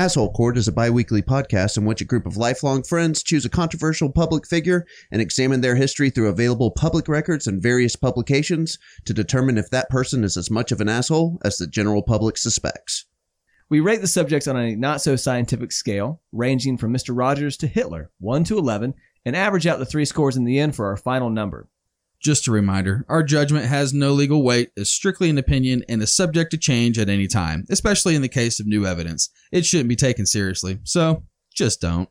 Asshole Court is a bi weekly podcast in which a group of lifelong friends choose a controversial public figure and examine their history through available public records and various publications to determine if that person is as much of an asshole as the general public suspects. We rate the subjects on a not so scientific scale, ranging from Mr. Rogers to Hitler, 1 to 11, and average out the three scores in the end for our final number. Just a reminder our judgment has no legal weight, is strictly an opinion, and is subject to change at any time, especially in the case of new evidence. It shouldn't be taken seriously, so just don't.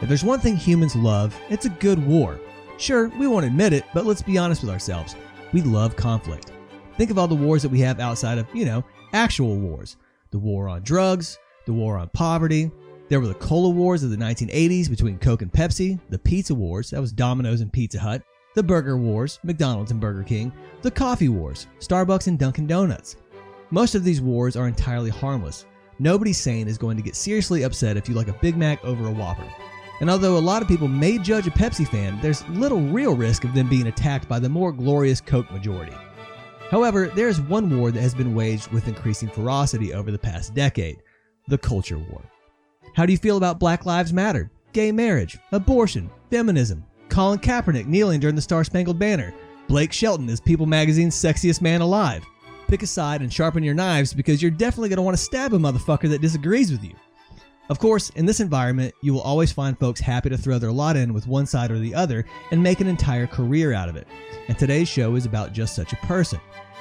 If there's one thing humans love, it's a good war. Sure, we won't admit it, but let's be honest with ourselves. We love conflict. Think of all the wars that we have outside of, you know, actual wars. The war on drugs, the war on poverty. There were the cola wars of the 1980s between Coke and Pepsi, the pizza wars, that was Domino's and Pizza Hut, the burger wars, McDonald's and Burger King, the coffee wars, Starbucks and Dunkin' Donuts. Most of these wars are entirely harmless. Nobody sane is going to get seriously upset if you like a Big Mac over a Whopper. And although a lot of people may judge a Pepsi fan, there's little real risk of them being attacked by the more glorious Coke majority. However, there is one war that has been waged with increasing ferocity over the past decade the culture war. How do you feel about Black Lives Matter, gay marriage, abortion, feminism, Colin Kaepernick kneeling during the Star Spangled Banner, Blake Shelton is People Magazine's sexiest man alive? Pick a side and sharpen your knives because you're definitely going to want to stab a motherfucker that disagrees with you. Of course, in this environment, you will always find folks happy to throw their lot in with one side or the other and make an entire career out of it. And today's show is about just such a person.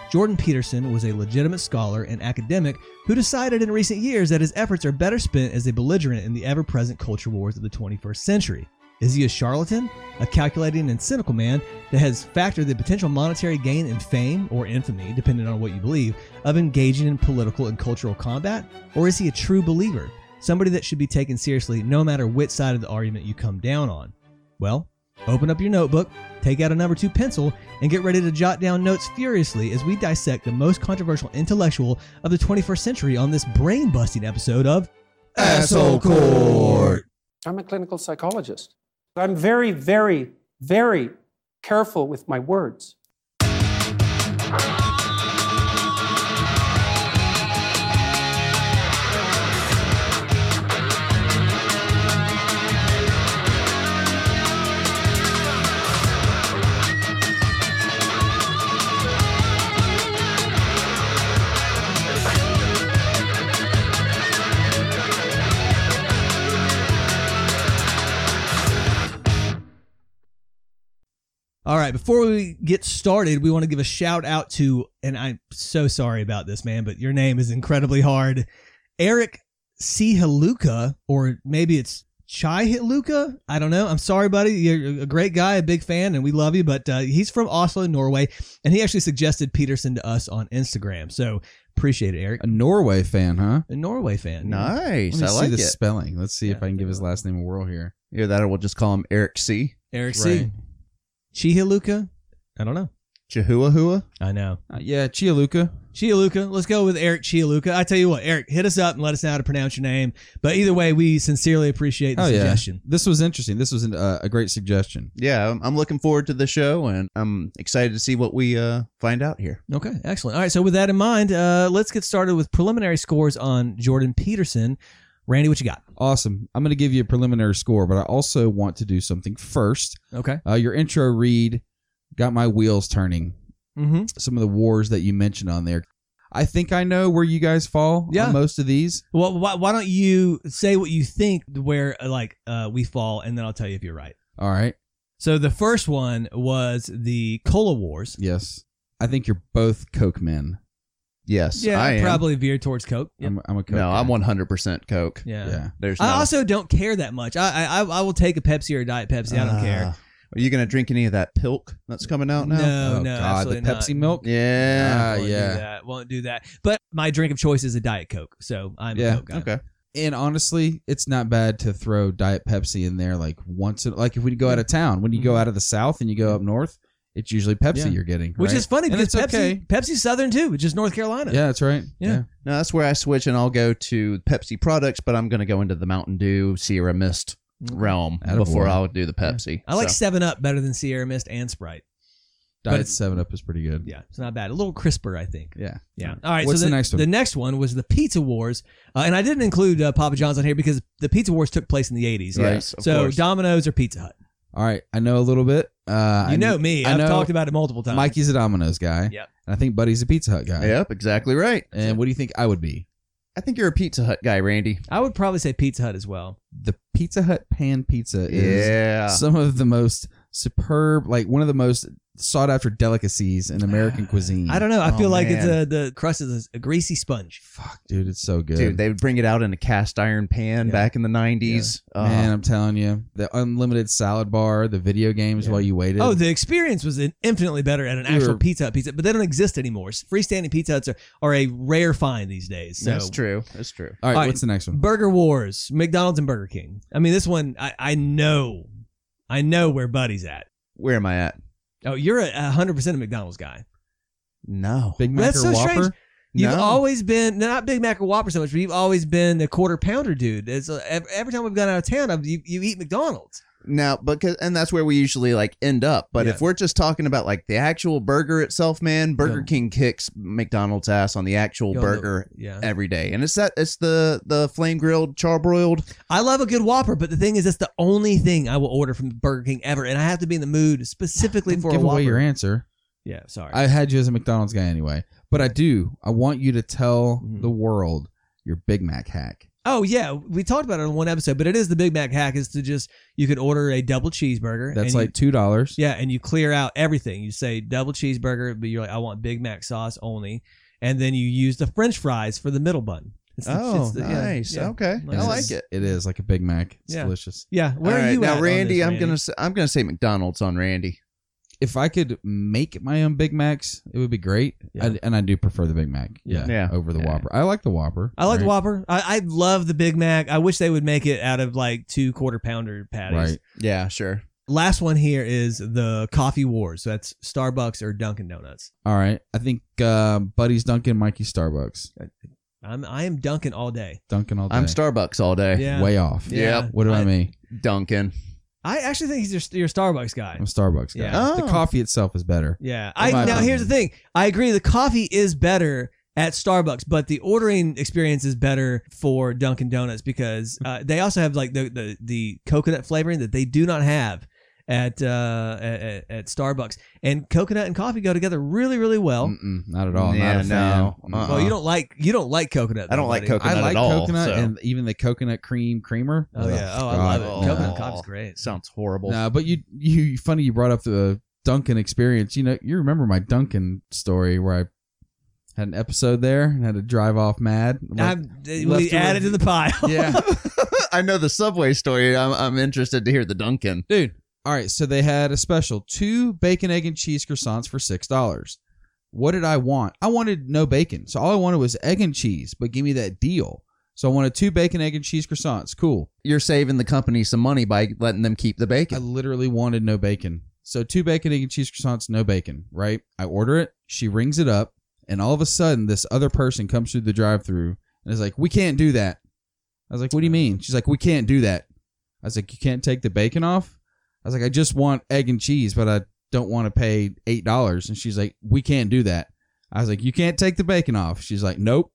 Jordan Peterson was a legitimate scholar and academic who decided in recent years that his efforts are better spent as a belligerent in the ever present culture wars of the 21st century. Is he a charlatan, a calculating and cynical man that has factored the potential monetary gain and fame, or infamy, depending on what you believe, of engaging in political and cultural combat? Or is he a true believer, somebody that should be taken seriously no matter which side of the argument you come down on? Well, open up your notebook, take out a number two pencil, and get ready to jot down notes furiously as we dissect the most controversial intellectual of the 21st century on this brain busting episode of Asshole Court. I'm a clinical psychologist. I'm very, very, very careful with my words. All right, before we get started, we want to give a shout out to, and I'm so sorry about this, man, but your name is incredibly hard. Eric C. Haluka, or maybe it's Chai Hitluka. I don't know. I'm sorry, buddy. You're a great guy, a big fan, and we love you. But uh, he's from Oslo, Norway, and he actually suggested Peterson to us on Instagram. So appreciate it, Eric. A Norway fan, huh? A Norway fan. Nice. Let me I see like the it. spelling. Let's see if Yeah, I can give his last name a whirl here. Either that or we'll just call him Eric C. Eric C. Right. Chihiluka? I don't know. Chihuahua. I know. Uh, yeah, Chialuka. Chialuka. Let's go with Eric Chialuka. I tell you what, Eric, hit us up and let us know how to pronounce your name. But either way, we sincerely appreciate the Oh yeah, suggestion. this was interesting. This was an, uh, a great suggestion. Yeah, I'm, I'm looking forward to the show, and I'm excited to see what we uh, find out here. Okay, excellent. All right, so with that in mind, uh, let's get started with preliminary scores on Jordan Peterson. Randy, what you got? Awesome. I'm going to give you a preliminary score, but I also want to do something first. Okay. Uh, your intro read got my wheels turning. Mm-hmm. Some of the wars that you mentioned on there. I think I know where you guys fall Yeah. on most of these. Well, why, why don't you say what you think where uh, like uh, we fall, and then I'll tell you if you're right. All right. So the first one was the Cola Wars. Yes. I think you're both Coke men. Yes, Yeah, I am. probably veered towards Coke. Yep. I'm, I'm a Coke. no, guy. I'm 100% Coke. Yeah. Yeah. There's no. I also don't care that much. I, I I will take a Pepsi or a Diet Pepsi. I don't care. Ah. Are you gonna drink any of that pilk that's coming out now? No, oh, no, God. The absolutely Pepsi milk? Yeah. Ah, Won't do yeah. that. Won't do that. But my drink of choice is a Diet Coke, so I'm Yeah, a Coke guy. okay. And honestly, it's not bad to throw Diet Pepsi in there like once. In, like if we go out of town, when you go out of the South and you go up north, it's usually Pepsi Yeah. you're getting. Which right? is funny And because it's Pepsi, okay. Pepsi's Southern too, which is North Carolina. Yeah, that's right. Yeah. No, that's where I switch, and I'll go to Pepsi products, but I'm gonna go into the Mountain Dew Sierra Mist realm Attaboy. before I'll do the Pepsi. I like So- Seven Up better than Sierra Mist and Sprite. Diet it's- Seven Up is pretty good. Yeah, it's not bad. A little crisper, I think. Yeah. Yeah. All right. What's so the next one? The next one was the Pizza Wars, uh, and I didn't include uh, Papa John's on here because the Pizza Wars took place in the '80s. right? Yes, of so course. Domino's or Pizza Hut. All right. I know a little bit. Uh, You I know me. I I've know talked about it multiple times. Mikey's a Domino's guy. Yep. And I think Buddy's a Pizza Hut guy. Yep, exactly right. And what do you think I would be? I think you're a Pizza Hut guy, Randy. I would probably say Pizza Hut as well. The Pizza Hut pan pizza is Yeah. some of the most superb, like one of the most sought after delicacies in American cuisine. I don't know. I Oh, feel like it's man. a the crust is a, a greasy sponge. Fuck, dude, it's so good. Dude, they would bring it out in a cast iron pan Yeah. back in the 90s. Uh, Man, I'm telling you, the unlimited salad bar, the video games Yeah. while you waited. Oh, the experience was infinitely better at an You actual were- Pizza Hut pizza, but they don't exist anymore. Freestanding Pizza Huts are, are a rare find these days. So that's true. That's true. all right, all right. what's the next one? Burger Wars, McDonald's and Burger King. I mean, this one I, I know, I know where Buddy's at. Where am I at? Oh, you're a hundred percent a McDonald's guy. No. Big Mac That's or so Whopper? strange. You've No. always been not Big Mac or Whopper so much, but you've always been a quarter pounder dude. It's uh, ev- every time we've gone out of town, I've, you you eat McDonald's. Now, because and that's where we usually like end up. But Yeah. if we're just talking about like the actual burger itself, man, Burger Yeah. King kicks McDonald's ass on the actual Yo, burger Yeah, every day, and it's that it's the the flame grilled, charbroiled. I love a good Whopper, but the thing is, that's the only thing I will order from Burger King ever, and I have to be in the mood specifically for give a Whopper. away your answer. Yeah, sorry. I had you as a McDonald's guy anyway, but I do. I want you to tell Mhm. the world your Big Mac hack. Oh yeah, we talked about it in one episode, but it is the Big Mac hack is to just you can order a double cheeseburger. That's and you- like two dollars. Yeah, and you clear out everything. You say double cheeseburger, but you're like, I want Big Mac sauce only, and then you use the French fries for the middle bun. It's the- Oh, it's the- yeah, nice. yeah. Okay, Nice. I like it. It is like a Big Mac. It's Yeah. delicious. Yeah, where All are right, you now, at on Randy? this, I'm Randy? gonna say, I'm gonna say McDonald's on Randy. If I could make my own Big Macs, it would be great. Yeah. I, and I do prefer the Big Mac. Yeah. Yeah. Over the Yeah. Whopper. I like the Whopper. I like the? Whopper. I, I love the Big Mac. I wish they would make it out of like two quarter pounder patties. Right. Yeah, sure. Last one here is the coffee wars. So that's Starbucks or Dunkin' Donuts. All right. I think uh, Buddy's Dunkin', Mikey's Starbucks. I'm I am Dunkin' all day. Dunkin' all day. I'm Starbucks all day. Yeah. Way off. Yeah. Yep. What about I- me? Dunkin'. I actually think he's your, your Starbucks guy. I'm a Starbucks guy. Yeah. The Oh. coffee itself is better. Yeah. I my now here's the thing. I agree the coffee is better at Starbucks, but the ordering experience is better for Dunkin' Donuts because uh, they also have like the, the the coconut flavoring that they do not have at uh at, at Starbucks. And coconut and coffee go together really really well. Mm-mm, not at all. Yeah, not a no. Mm. Uh-uh. Well, you don't like you don't like coconut. I don't like buddy. coconut I like at all, coconut so- and even the coconut cream creamer. Oh yeah. Oh, I God, love it. Oh. Coconut no. coffee's great. Sounds horrible. No, but you you funny you brought up the Dunkin' experience. You know, you remember my Dunkin' story where I had an episode there and had to drive off mad. I'm, we added to the pile. yeah, I know the Subway story. I'm, I'm interested to hear the Dunkin'. dude. All right, so they had a special two bacon, egg, and cheese croissants for six dollars. What did I want? I wanted no bacon, so all I wanted was egg and cheese. But give me that deal. So I wanted two bacon, egg, and cheese croissants. Cool. You're saving the company some money by letting them keep the bacon. I literally wanted no bacon. So two bacon, egg, and cheese croissants, no bacon, right? I order it. She rings it up, and all of a sudden, this other person comes through the drive-through and is like, "We can't do that." I was like, "What do you mean?" She's like, "We can't do that." I was like, "You can't take the bacon off." I was like, "I just want egg and cheese, but I don't want to pay eight dollars." And she's like, "We can't do that." I was like, "You can't take the bacon off." She's like, "Nope."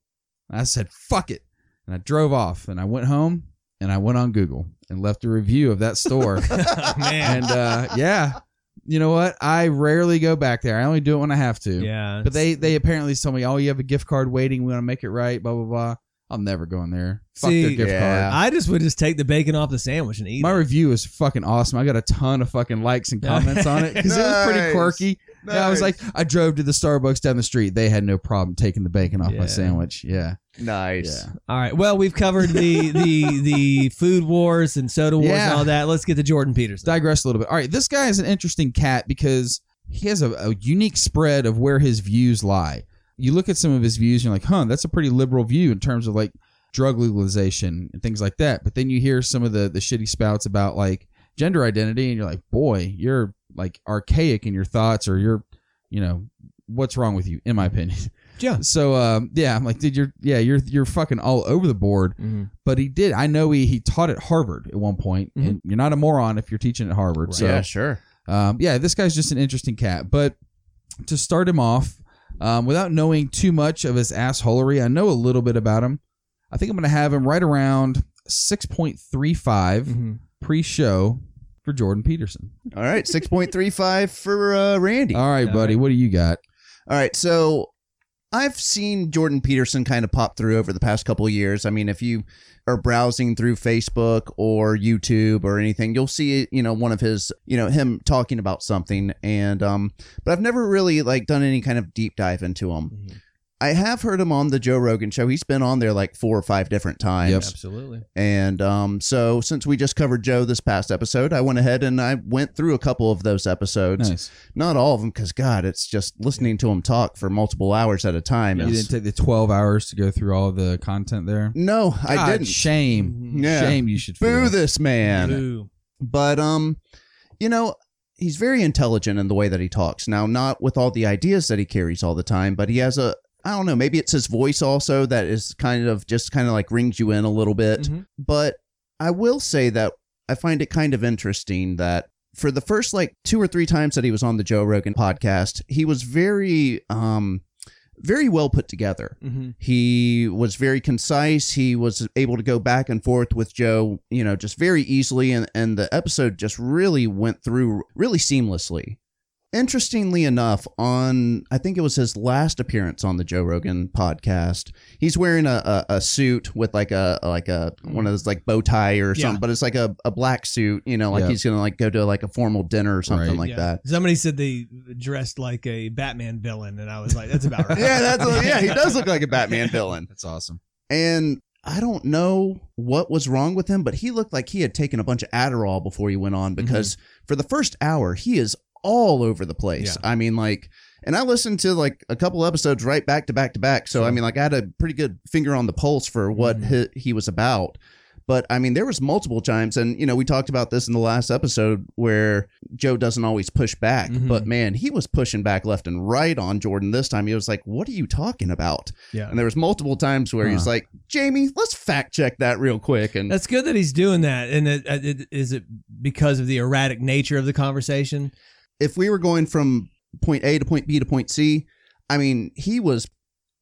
I said, "Fuck it," and I drove off, and I went home, and I went on Google and left a review of that store. Oh, man. and uh, yeah, you know what? I rarely go back there. I only do it when I have to. yeah. But they they apparently told me, oh, you have a gift card waiting. We want to make it right. Blah blah blah. I'm never going there. Fuck See, their gift yeah. card. I just would just take the bacon off the sandwich and eat it. My it. review is fucking awesome. I got a ton of fucking likes and comments on it because it was pretty Nice. quirky. Yeah, I was like, I drove to the Starbucks down the street. They had no problem taking the bacon off Yeah. my sandwich. Yeah, Nice. yeah. All right. Well, we've covered the the the food wars and soda wars Yeah. and all that. Let's get to Jordan Peterson. digress a little bit. All right, this guy is an interesting cat because he has a, a unique spread of where his views lie. You look at some of his views, and you're like, huh, that's a pretty liberal view in terms of like drug legalization and things like that. But then you hear some of the the shitty spouts about like gender identity, and you're like, boy, you're like archaic in your thoughts, or you're, you know, what's wrong with you? In my opinion. Yeah. So um, yeah, I'm like, dude, you're yeah, you're you're fucking all over the board. Mhm. But he did. I know he he taught at Harvard at one point, Mhm. and you're not a moron if you're teaching at Harvard. So yeah, sure. um, yeah, this guy's just an interesting cat. But to start him off, um, without knowing too much of his assholery, I know a little bit about him. I think I'm going to have him right around 6.35 Mhm. pre-show for Jordan Peterson. All right, six point three five for uh, Randy. All right, All buddy, what do you got? All right, so I've seen Jordan Peterson kind of pop through over the past couple years. I mean, if you are browsing through Facebook or YouTube or anything, you'll see you know one of his you know him talking about something, and um, but I've never really like done any kind of deep dive into him. Mhm. I have heard him on the Joe Rogan show. He's been on there like four or five different times. Yep. Absolutely. And um, so, since we just covered Joe this past episode, I went ahead and I went through a couple of those episodes. Nice. Not all of them, because God, it's just listening to him talk for multiple hours at a time. You is- didn't take the 12 hours to go through all the content there. no, I didn't. Shame. Yeah. Shame. You should Boo feel. this man. Boo. But um, you know, he's very intelligent in the way that he talks. Now, not with all the ideas that he carries all the time, but he has a. I don't know. Maybe it's his voice also that is kind of just kind of like rings you in a little bit. Mhm. But I will say that I find it kind of interesting that for the first like two or three times that he was on the Joe Rogan podcast, he was very um very well put together. Mhm. He was very concise. He was able to go back and forth with Joe, you know, just very easily and and the episode just really went through really seamlessly. Interestingly enough, on I think it was his last appearance on the Joe Rogan podcast, he's wearing a, a, a suit with like a like a one of those like bow tie or Yeah. something, but it's like a, a black suit, you know, like Yeah. he's gonna like go to like a formal dinner or something Right. like Yeah. that. Somebody said they dressed like a Batman villain, and I was like, "That's about right." Yeah, that's a, yeah, he does look like a Batman villain. That's awesome. And I don't know what was wrong with him, but he looked like he had taken a bunch of Adderall before he went on mm-hmm. because for the first hour, he is all over the place. Yeah. I mean, like, and I listened to like a couple episodes right back to back to back. So, I mean, like, I had a pretty good finger on the pulse for what Mhm. he, he was about. But I mean, there was multiple times, and you know, we talked about this in the last episode where Joe doesn't always push back, Mhm. but man, he was pushing back left and right on Jordan this time. He was like, "What are you talking about?" Yeah. And there was multiple times where he was like, "Jamie, let's fact check that real quick." And That's good that he's doing that. And it, it, is it because of the erratic nature of the conversation? If we were going from point A to point B to point C, I mean, he was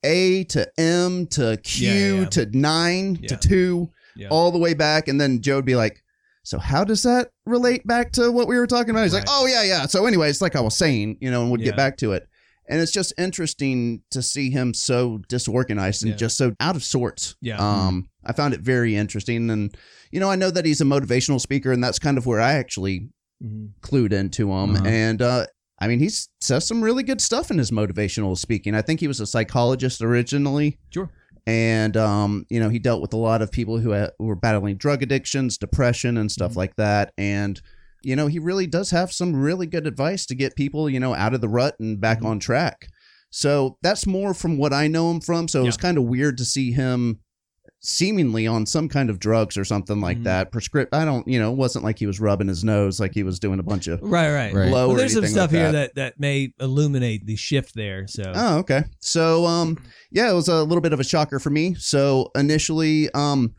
A to M to Q Yeah, yeah, yeah. to nine to two, all the way back, and then Joe would be like. So how does that relate back to what we were talking about? He's like, "Oh yeah, yeah." So anyway, it's like I was saying, you know, and we'd get back to it. And it's just interesting to see him so disorganized and just so out of sorts. Yeah. Um, I found it very interesting, and you know, I know that he's a motivational speaker, and that's kind of where I actually Mhm. clued into him. Uh-huh. And uh, I mean, he says some really good stuff in his motivational speaking. I think he was a psychologist originally. Sure. And um, you know, he dealt with a lot of people who, ha- who were battling drug addictions, depression, and stuff Mhm. like that. And you know, he really does have some really good advice to get people, you know, out of the rut and back Mhm. on track. So that's more from what I know him from. So it was kind of weird to see him seemingly on some kind of drugs or something like Mhm. that. Prescript. I don't, you know, it wasn't like he was rubbing his nose like he was doing a bunch of Right, right. Right. Well, there's some stuff like here that. that. that may illuminate the shift there. So Oh, okay. So, um, yeah, it was a little bit of a shocker for me. So initially, um,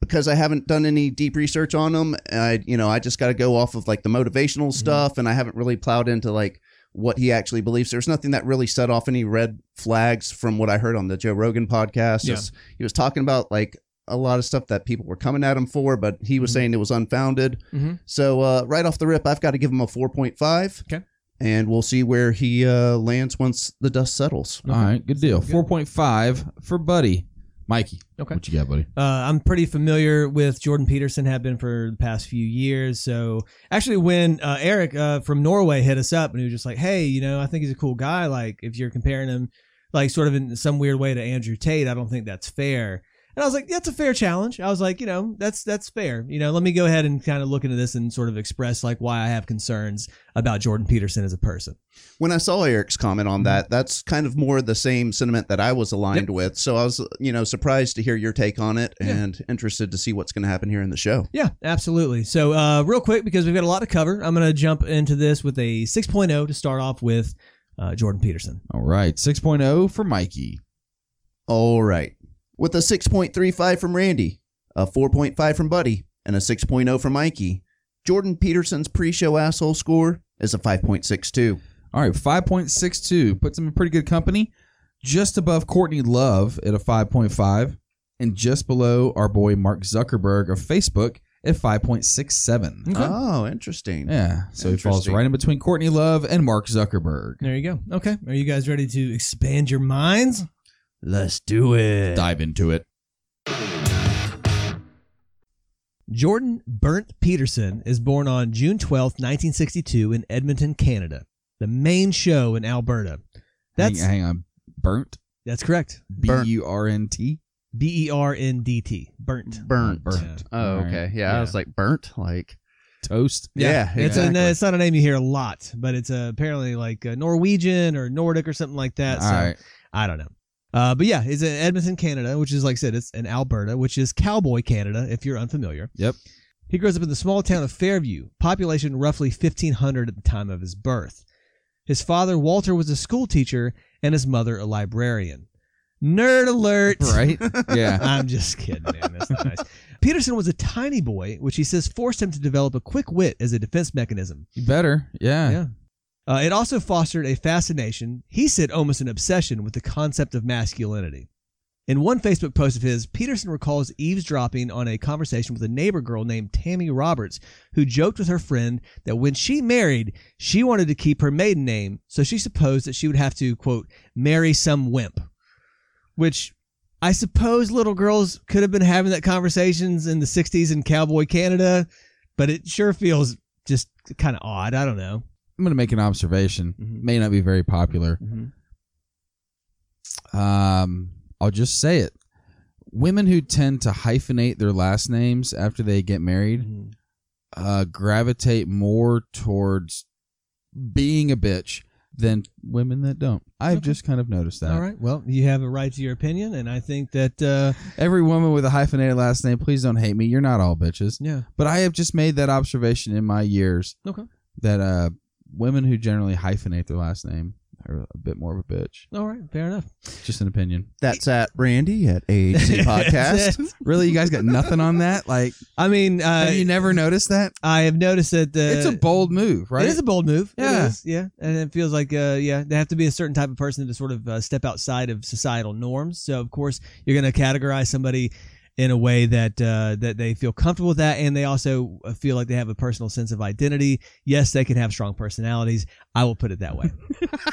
because I haven't done any deep research on them, I, you know, I just got to go off of like the motivational stuff, and I haven't really plowed into like what he actually believes. There's nothing that really set off any red flags from what I heard on the Joe Rogan podcast. Yeah. He was talking about like a lot of stuff that people were coming at him for, but he was Mhm. saying it was unfounded. Mhm. So uh, right off the rip, I've got to give him a 4.5. Okay. And we'll see where he uh, lands once the dust settles. All right, good deal. Four point five for Buddy, Mikey. Okay. What you got, buddy? Uh, I'm pretty familiar with Jordan Peterson, have been for the past few years. So actually, when uh, Eric uh, from Norway hit us up and he was just like, "Hey, you know, I think he's a cool guy. Like, if you're comparing him, like, sort of in some weird way to Andrew Tate, I don't think that's fair." And I was like, "That's a fair challenge." I was like, "You know, that's that's fair. You know, let me go ahead and kind of look into this and sort of express like why I have concerns about Jordan Peterson as a person." When I saw Eric's comment on that, that's kind of more the same sentiment that I was aligned Yep. with. So I was, you know, surprised to hear your take on it Yeah. and interested to see what's going to happen here in the show. Yeah, absolutely. So, uh, real quick, because we've got a lot to cover, I'm going to jump into this with a 6.0 to start off with. uh, Jordan Peterson. All right, 6.0 for Mikey. All right. With a 6.35 from Randy, a 4.5 from Buddy, and a 6.0 from Mikey, Jordan Peterson's pre show asshole score is a 5.62. All right, 5.62 puts him in pretty good company. Just above Courtney Love at a 5.5, and just below our boy Mark Zuckerberg of Facebook at 5.67. Oh, interesting. Yeah, so he falls right in between Courtney Love and Mark Zuckerberg. There you go. Okay. Are you guys ready to expand your minds? Let's do it. Dive into it. Jordan Burnt Peterson is born on June twelfth, 1962, in Edmonton, Canada, the main show in Alberta. That's hang, hang on. Burnt? that's correct. B U R N T? B E R N D T. Burnt. Burnt. Burnt. Oh, okay. Yeah, I was like, burnt? Like, Toast? yeah, It's a, it's not a name you hear a lot, but it's uh apparently like uh Norwegian or Nordic or something like that. All so right. I don't know. Uh, but yeah, it's in Edmonton, Canada, which is like I said, it's in Alberta, which is cowboy Canada, if you're unfamiliar. Yep. He grows up in the small town of Fairview, population roughly 1,500 at the time of his birth. His father, Walter, was a school teacher, and his mother, a librarian. Nerd alert! Right? Yeah. I'm just kidding, man. That's nice. Peterson was a tiny boy, which he says forced him to develop a quick wit as a defense mechanism. Better. Yeah. Yeah. Uh, it also fostered a fascination, he said almost an obsession, with the concept of masculinity. In one Facebook post of his, Peterson recalls eavesdropping on a conversation with a neighbor girl named Tammy Roberts, who joked with her friend that when she married, she wanted to keep her maiden name, so she supposed that she would have to, quote, marry some wimp. Which I suppose little girls could have been having that conversations in the 60s in cowboy Canada, but it sure feels just kind of odd. I don't know. I'm going to make an observation. Mhm. May not be very popular. Mhm. Um, I'll just say it. Women who tend to hyphenate their last names after they get married Mhm. uh, gravitate more towards being a bitch than women that don't. I've Okay. just kind of noticed that. All right. Well, you have a right to your opinion, and I think that uh, Every woman with a hyphenated last name, please don't hate me. You're not all bitches. yeah. But I have just made that observation in my years Okay. that uh, women who generally hyphenate their last name are a bit more of a bitch. All right. Fair enough. Just an opinion. That's at Randy at AHC Podcast. Really, you guys got nothing on that? Like, I mean, uh, have you never noticed that? I have noticed that uh, it's a bold move, right? It is a bold move. It Yeah. is, yeah, and it feels like uh, yeah, they have to be a certain type of person to sort of uh, step outside of societal norms. So of course you're going to categorize somebody in a way that uh, that they feel comfortable with that, and they also uh, feel like they have a personal sense of identity. Yes, they can have strong personalities. I will put it that way.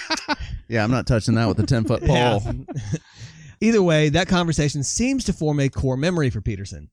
yeah, I'm not touching that with a 10 foot pole. Yeah. Either way, that conversation seems to form a core memory for Peterson.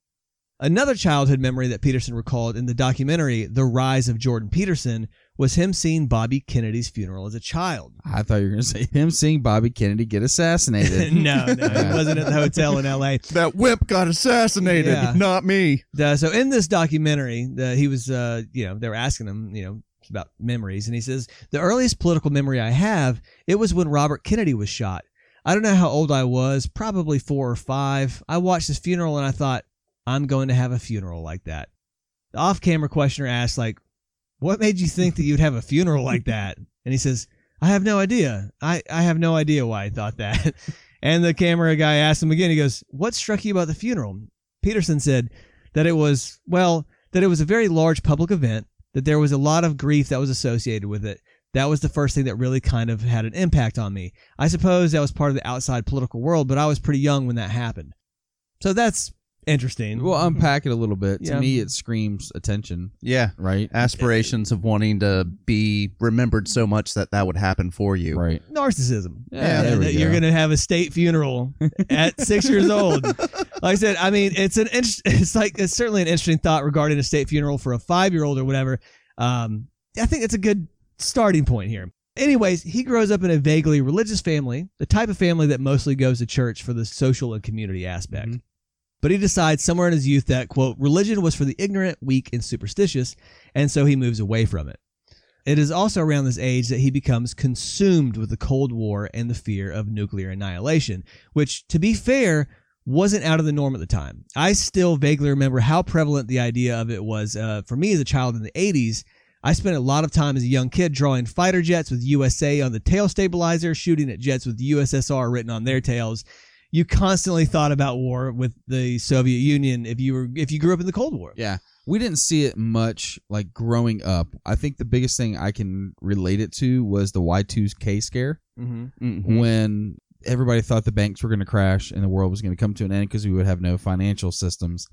Another childhood memory that Peterson recalled in the documentary The Rise of Jordan Peterson was him seeing Bobby Kennedy's funeral as a child. I thought you were going to say him seeing Bobby Kennedy get assassinated. no, no, Yeah. it wasn't at the hotel in LA. That whip got assassinated, Yeah. not me. The- so in this documentary, the, he was, uh, you know, they were asking him, you know, about memories, and he says the earliest political memory I have it was when Robert Kennedy was shot. I don't know how old I was, probably four or five. I watched his funeral and I thought, I'm going to have a funeral like that. The off-camera questioner asks, like, what made you think that you'd have a funeral like that? And he says, I have no idea. I, I have no idea why I thought that. And the camera guy asked him again. He goes, What struck you about the funeral? Peterson said that it was, well, that it was a very large public event, that there was a lot of grief that was associated with it. That was the first thing that really kind of had an impact on me. I suppose that was part of the outside political world, but I was pretty young when that happened. So that's interesting. We'll unpack it a little bit. Yeah. To me, it screams attention, Yeah. right? Aspirations of wanting to be remembered so much that that would happen for you. Right. narcissism. Yeah, there we that you're gonna have a state funeral at six years old. Like I said, I mean, it's an inter- it's like it's certainly an interesting thought regarding a state funeral for a five year old or whatever. Um, I think it's a good starting point here. Anyways, he grows up in a vaguely religious family, the type of family that mostly goes to church for the social and community aspect. Mhm. But he decides somewhere in his youth that, quote, religion was for the ignorant, weak, and superstitious, and so he moves away from it. It is also around this age that he becomes consumed with the Cold War and the fear of nuclear annihilation, which, to be fair, wasn't out of the norm at the time. I still vaguely remember how prevalent the idea of it was uh, for me as a child in the 80s. I spent a lot of time as a young kid drawing fighter jets with USA on the tail stabilizer, shooting at jets with USSR written on their tails. You constantly thought about war with the Soviet Union if you were if you grew up in the Cold War. Yeah. We didn't see it much like growing up. I think the biggest thing I can relate it to was the Y2K scare Mm-hmm. Mhm. when everybody thought the banks were going to crash and the world was going to come to an end because we would have no financial systems.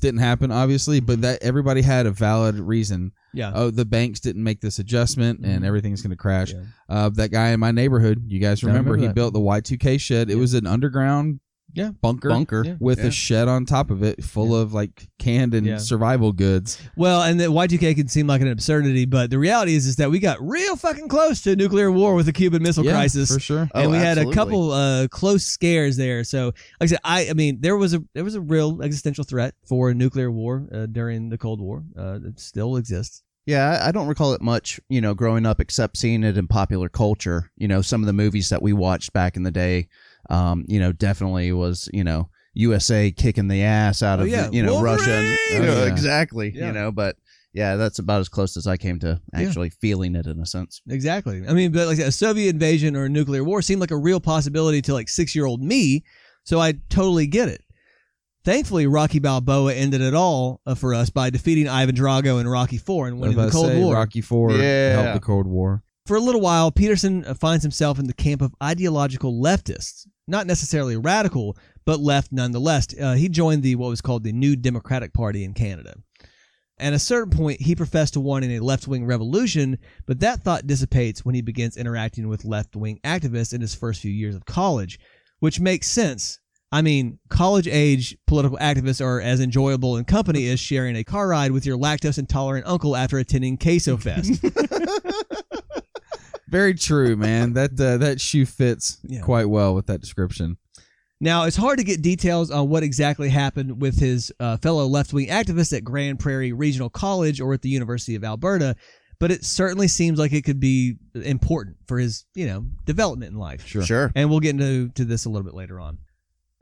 Didn't happen, obviously, but that everybody had a valid reason. Yeah. Oh, the banks didn't make this adjustment and Mhm. everything's going to crash. Yeah. Uh, that guy in my neighborhood, you guys remember, remember he that. built the Y2K shed. It was an underground Yeah. bunker, Bunker. Yeah. with Yeah. a shed on top of it full of like canned and Yeah. survival goods. Well, and the Y2K can seem like an absurdity, but the reality is is that we got real fucking close to nuclear war with the Cuban Missile yeah, Crisis. for sure. and Oh, we had a couple uh, close scares there. So, like I said, I, I mean, there was a there was a real existential threat for a nuclear war uh, during the Cold War. Uh, it still exists. Yeah, I- I don't recall it much, you know, growing up, except seeing it in popular culture. You know, some of the movies that we watched back in the day, um, you know, definitely was, you know, USA kicking the ass out Oh, of, yeah. you know, Russia. And, Wolverine! you know, Oh, yeah. Exactly. Yeah. You know, but yeah, that's about as close as I came to Yeah. actually feeling it in a sense. Exactly. I mean, but like a Soviet invasion or a nuclear war seemed like a real possibility to like six year old me. So I totally get it. Thankfully, Rocky Balboa ended it all uh, for us by defeating Ivan Drago in Rocky Four and What winning the Cold say, War. Rocky Four Yeah. helped the Cold War. For a little while, Peterson uh, finds himself in the camp of ideological leftists, not necessarily radical, but left nonetheless. Uh, he joined the what was called the New Democratic Party in Canada. At a certain point, he professed to wanting a left wing revolution, but that thought dissipates when he begins interacting with left wing activists in his first few years of college, which makes sense. I mean, college age political activists are as enjoyable in company as sharing a car ride with your lactose intolerant uncle after attending Queso Fest. Very true, man. that uh, that shoe fits Yeah. quite well with that description. Now, it's hard to get details on what exactly happened with his uh, fellow left wing activists at Grande Prairie Regional College or at the University of Alberta, but it certainly seems like it could be important for his, you know, development in life. Sure. Sure. And we'll get into to this a little bit later on.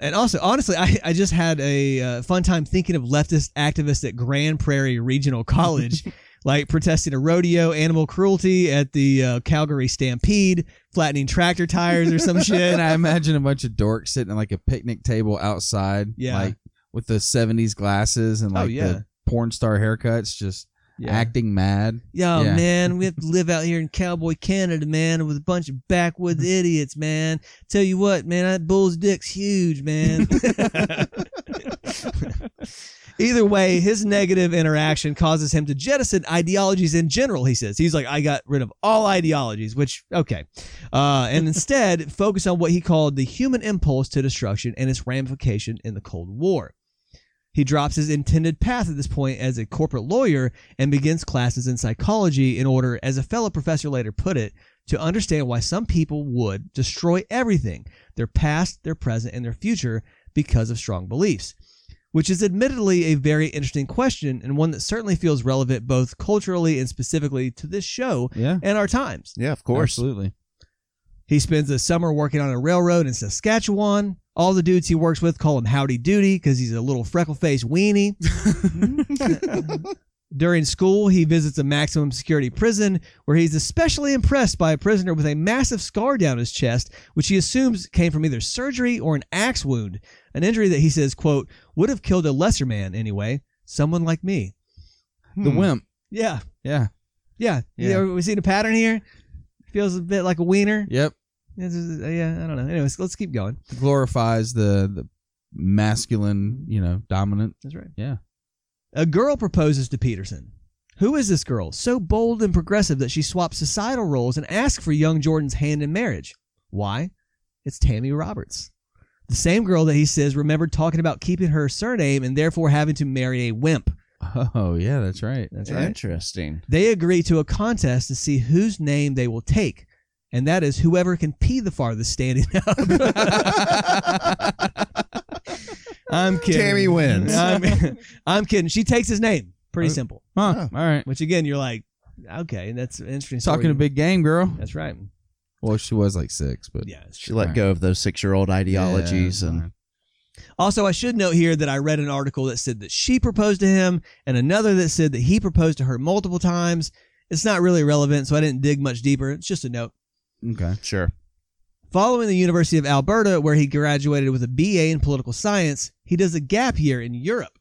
And also, honestly, I, I just had a uh, fun time thinking of leftist activists at Grande Prairie Regional College, like protesting a rodeo, animal cruelty at the uh, Calgary Stampede, flattening tractor tires or some shit. And I imagine a bunch of dorks sitting at like a picnic table outside, Yeah. like with the '70s glasses and Oh, like yeah. the porn star haircuts, just Yeah. acting mad. Yo, Yeah. man, we have to live out here in cowboy Canada, man, with a bunch of backwoods idiots, man. Tell you what, man, that bull's dick's huge, man. Either way, his negative interaction causes him to jettison ideologies in general, he says. He's like, I got rid of all ideologies, which, okay. Uh, and instead, focus on what he called the human impulse to destruction and its ramification in the Cold War. He drops his intended path at this point as a corporate lawyer and begins classes in psychology in order, as a fellow professor later put it, to understand why some people would destroy everything their past, their present, and their future because of strong beliefs. Which is admittedly a very interesting question and one that certainly feels relevant both culturally and specifically to this show Yeah, and our times. Yeah, of course. absolutely. He spends the summer working on a railroad in Saskatchewan. All the dudes he works with call him Howdy Doody because he's a little freckle faced weenie. During school, he visits a maximum security prison where he's especially impressed by a prisoner with a massive scar down his chest, which he assumes came from either surgery or an axe wound, an injury that he says, quote, would have killed a lesser man anyway, someone like me. The hmm. wimp. Yeah, Yeah. yeah. Yeah. yeah. we seen a pattern here? Feels a bit like a wiener. Yep. This is- uh, yeah, I don't know. Anyways, let's keep going. Glorifies the the masculine, you know, dominant. That's right. Yeah. A girl proposes to Peterson. Who is this girl? So bold and progressive that she swaps societal roles and asks for young Jordan's hand in marriage. Why? It's Tammy Roberts. The same girl that he says remembered talking about keeping her surname and therefore having to marry a wimp. Oh yeah, that's right. That's right. Interesting. They agree to a contest to see whose name they will take, and that is whoever can pee the farthest standing up. I'm kidding. Tammy wins. I'm, I'm kidding. She takes his name. Pretty Oh. simple. Huh. All right. Which again, you're like, okay, that's an interesting. story. Talking a big game, girl. That's right. Well, she was like six, but Yeah. it's She true. let Right. go of those six year old ideologies Yeah, and fine. Also, I should note here that I read an article that said that she proposed to him, and another that said that he proposed to her multiple times. It's not really relevant, so I didn't dig much deeper. It's just a note. Okay. Sure. Following the University of Alberta, where he graduated with a BA in political science, he does a gap year in Europe.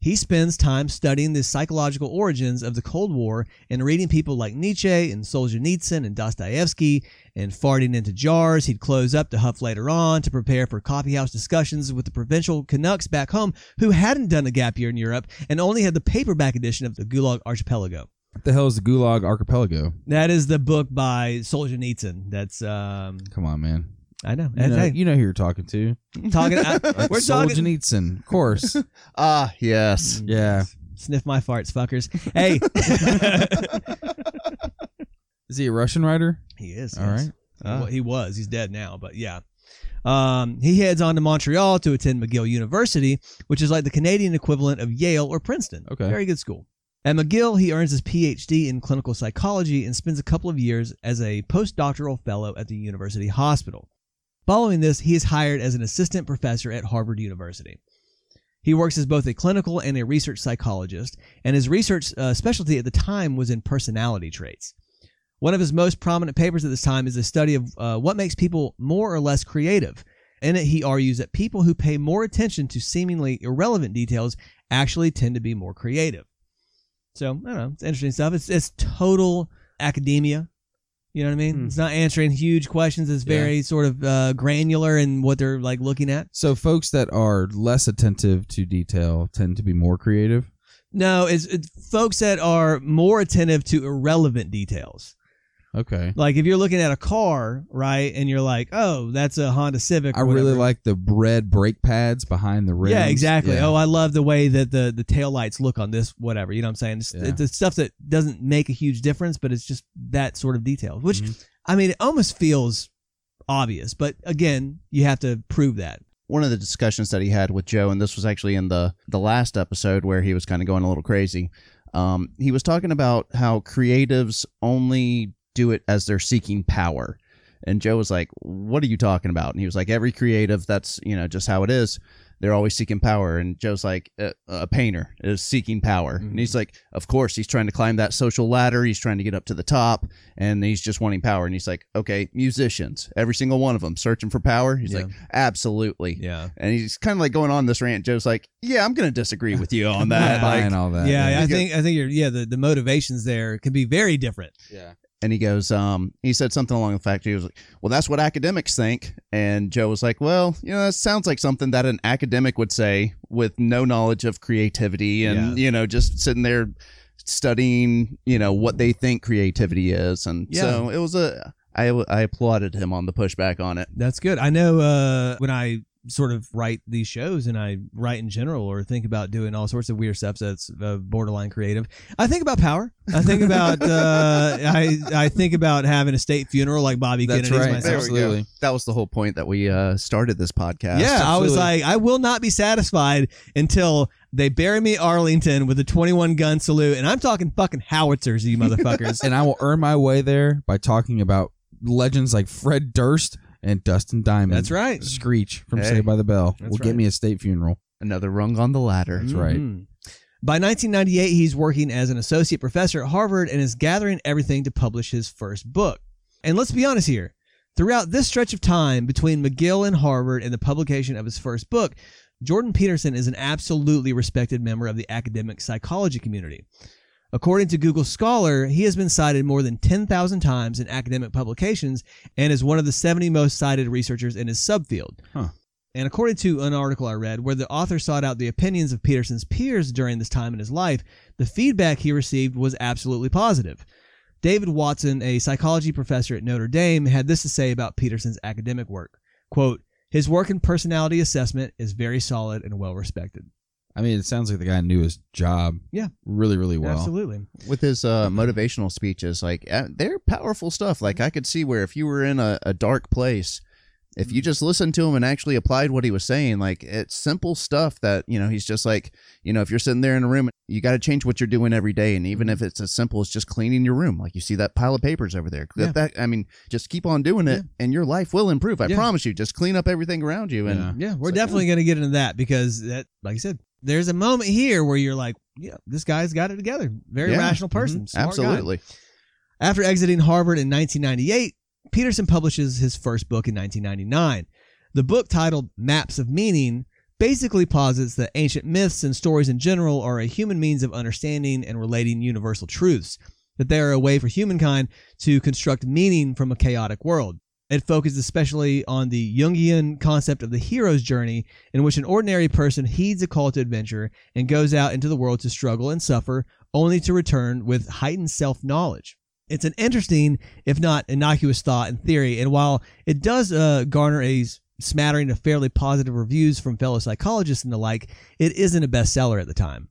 He spends time studying the psychological origins of the Cold War and reading people like Nietzsche and Solzhenitsyn and Dostoevsky and farting into jars he'd close up to huff later on to prepare for coffeehouse discussions with the provincial Canucks back home who hadn't done a gap year in Europe and only had the paperback edition of the Gulag Archipelago. What the hell is the Gulag Archipelago? That is the book by Solzhenitsyn. That's um, Come on, man. I know. You know, Hey, you know who you're talking to. talking. I, we're talking. Solzhenitsyn, of course. Ah, yes. yeah. Sniff my farts, fuckers. Hey, Is he a Russian writer? he is. All right. Well, he was. He's dead now, but yeah. Um, he heads on to Montreal to attend McGill University, which is like the Canadian equivalent of Yale or Princeton. Okay. Very good school. At McGill, he earns his PhD in clinical psychology and spends a couple of years as a postdoctoral fellow at the university hospital. Following this, he is hired as an assistant professor at Harvard University. He works as both a clinical and a research psychologist, and his research uh, specialty at the time was in personality traits. One of his most prominent papers at this time is a study of uh, what makes people more or less creative. In it, he argues that people who pay more attention to seemingly irrelevant details actually tend to be more creative. So, I don't know. It's interesting stuff. It's, it's total academia. You know what I mean? Hmm. It's not answering huge questions. It's Yeah. very sort of uh, granular in what they're like looking at. So folks that are less attentive to detail tend to be more creative. No, it's, it's folks that are more attentive to irrelevant details. Okay. Like if you're looking at a car, right, and you're like, "Oh, that's a Honda Civic." I really like the red brake pads behind the rims. Yeah, exactly. Yeah. Oh, I love the way that the the tail lights look on this. Whatever, you know what I'm saying? It's, Yeah. it's the stuff that doesn't make a huge difference, but it's just that sort of detail. Which Mhm. I mean, it almost feels obvious, but again, you have to prove that. One of the discussions that he had with Joe, and this was actually in the the last episode where he was kind of going a little crazy. Um, he was talking about how creatives only do it as they're seeking power. And Joe was like, "What are you talking about?" And he was like, "Every creative, that's you know just how it is. They're always seeking power." And Joe's like, "A, a painter is seeking power," and he's mm-hmm. like, "Of course, he's trying to climb that social ladder. He's trying to get up to the top, and he's just wanting power." And he's like, "Okay, musicians, every single one of them searching for power." He's Yeah. like, "Absolutely." Yeah. And he's kind of like going on this rant. Joe's like, "Yeah, I'm going to disagree with you on that." Buying like, all that. yeah, I think I think you're yeah the, the motivations there can be very different. yeah. And he goes, um, he said something along the fact he was like, "Well, that's what academics think." And Joe was like, "Well, you know, that sounds like something that an academic would say with no knowledge of creativity, and you know, just sitting there studying, you know, what they think creativity is." And so it was a. I, I applauded him on the pushback on it. That's good. I know uh, when I sort of write these shows and I write in general or think about doing all sorts of weird stuff that's uh, borderline creative, I think about power. I think about uh, I I think about having a state funeral like Bobby That's Kennedy's right. myself. There we go. Absolutely. That was the whole point that we uh, started this podcast. Yeah, I was like, I will not be satisfied until they bury me Arlington with a 21 gun salute, and I'm talking fucking howitzers, you motherfuckers. And I will earn my way there by talking about legends like Fred Durst and Dustin Diamond. That's right. Screech from Hey. Saved by the Bell That's will right. get me a state funeral. another rung on the ladder. That's right. Mhm. By 1998, he's working as an associate professor at Harvard and is gathering everything to publish his first book. And let's be honest here. Throughout this stretch of time between McGill and Harvard and the publication of his first book, Jordan Peterson is an absolutely respected member of the academic psychology community. According to Google Scholar, he has been cited more than 10,000 times in academic publications and is one of the 70 most cited researchers in his subfield. Huh. And according to an article I read where the author sought out the opinions of Peterson's peers during this time in his life, the feedback he received was absolutely positive. David Watson, a psychology professor at Notre Dame, had this to say about Peterson's academic work. Quote, his work in personality assessment is very solid and well respected. I mean, it sounds like the guy knew his job. Yeah. Really, really well. Absolutely. with his uh, motivational speeches like uh, they're powerful stuff like i could see where if you were in a, a dark place if you just listened to him and actually applied what he was saying like it's simple stuff that you know he's just like you know if you're sitting there in a room you got to change what you're doing every day and even if it's as simple as just cleaning your room like you see that pile of papers over there Yeah. that i mean just keep on doing it and your life will improve i Yeah. promise you just clean up everything around you and Yeah. Yeah, we're It's like, definitely going to get into that because that, like I said, there's a moment here where you're like, yeah, this guy's got it together. Very Yeah. rational person. Mhm. smart guy. Absolutely. After exiting Harvard in 1998, Peterson publishes his first book in 1999. The book, titled Maps of Meaning, basically posits that ancient myths and stories in general are a human means of understanding and relating universal truths, that they are a way for humankind to construct meaning from a chaotic world. It focuses especially on the Jungian concept of the hero's journey, in which an ordinary person heeds a call to adventure and goes out into the world to struggle and suffer, only to return with heightened self knowledge. It's an interesting, if not innocuous thought and theory, and while it does uh, garner a smattering of fairly positive reviews from fellow psychologists and the like, it isn't a bestseller at the time.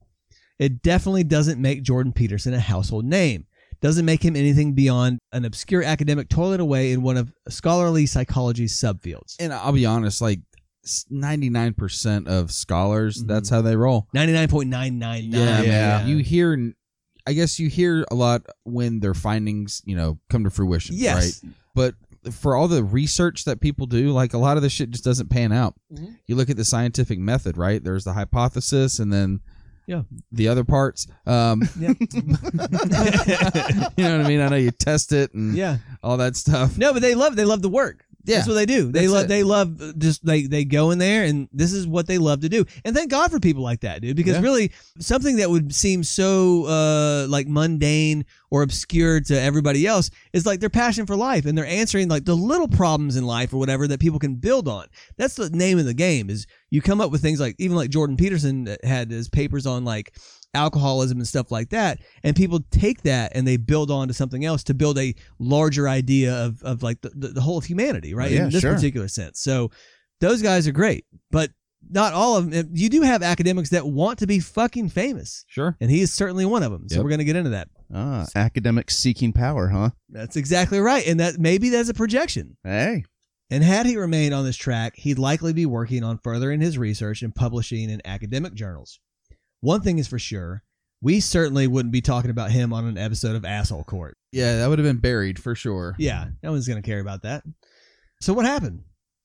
It definitely doesn't make Jordan Peterson a household name. Doesn't make him anything beyond an obscure academic toilet away in one of scholarly psychology's subfields. And I'll be honest, like ninety nine percent of scholars, Mhm. that's how they roll. 99.999. Yeah, Yeah. man. You hear, I guess you hear a lot when their findings, you know, come to fruition. Yes. Right. But for all the research that people do, like a lot of this shit just doesn't pan out. Mhm. You look at the scientific method, right? There's the hypothesis, and then Yeah. the other parts. Um, Yeah. you know what I mean? I know you test it and yeah. all that stuff. No, but they love they love the work. Yeah. That's what they do. They love they love uh, just they they go in there and this is what they love to do. And thank God for people like that, dude, because Yeah. really something that would seem so uh like mundane or obscure to everybody else is like their passion for life and they're answering like the little problems in life or whatever that people can build on. That's the name of the game is you come up with things like even like Jordan Peterson had his papers on like alcoholism and stuff like that and people take that and they build on to something else to build a larger idea of, of like the, the, the whole of humanity right Yeah, in this sure. particular sense so those guys are great but not all of them you do have academics that want to be fucking famous Sure. and he is certainly one of them so Yep. we're going to get into that Ah, academics seeking power, huh? that's exactly right and that maybe that's a projection Hey. and had he remained on this track, he'd likely be working on furthering his research and publishing in academic journals. One thing is for sure, we certainly wouldn't be talking about him on an episode of Asshole Court. Yeah, that would have been buried for sure. Yeah, no one's going to care about that. So, what happened?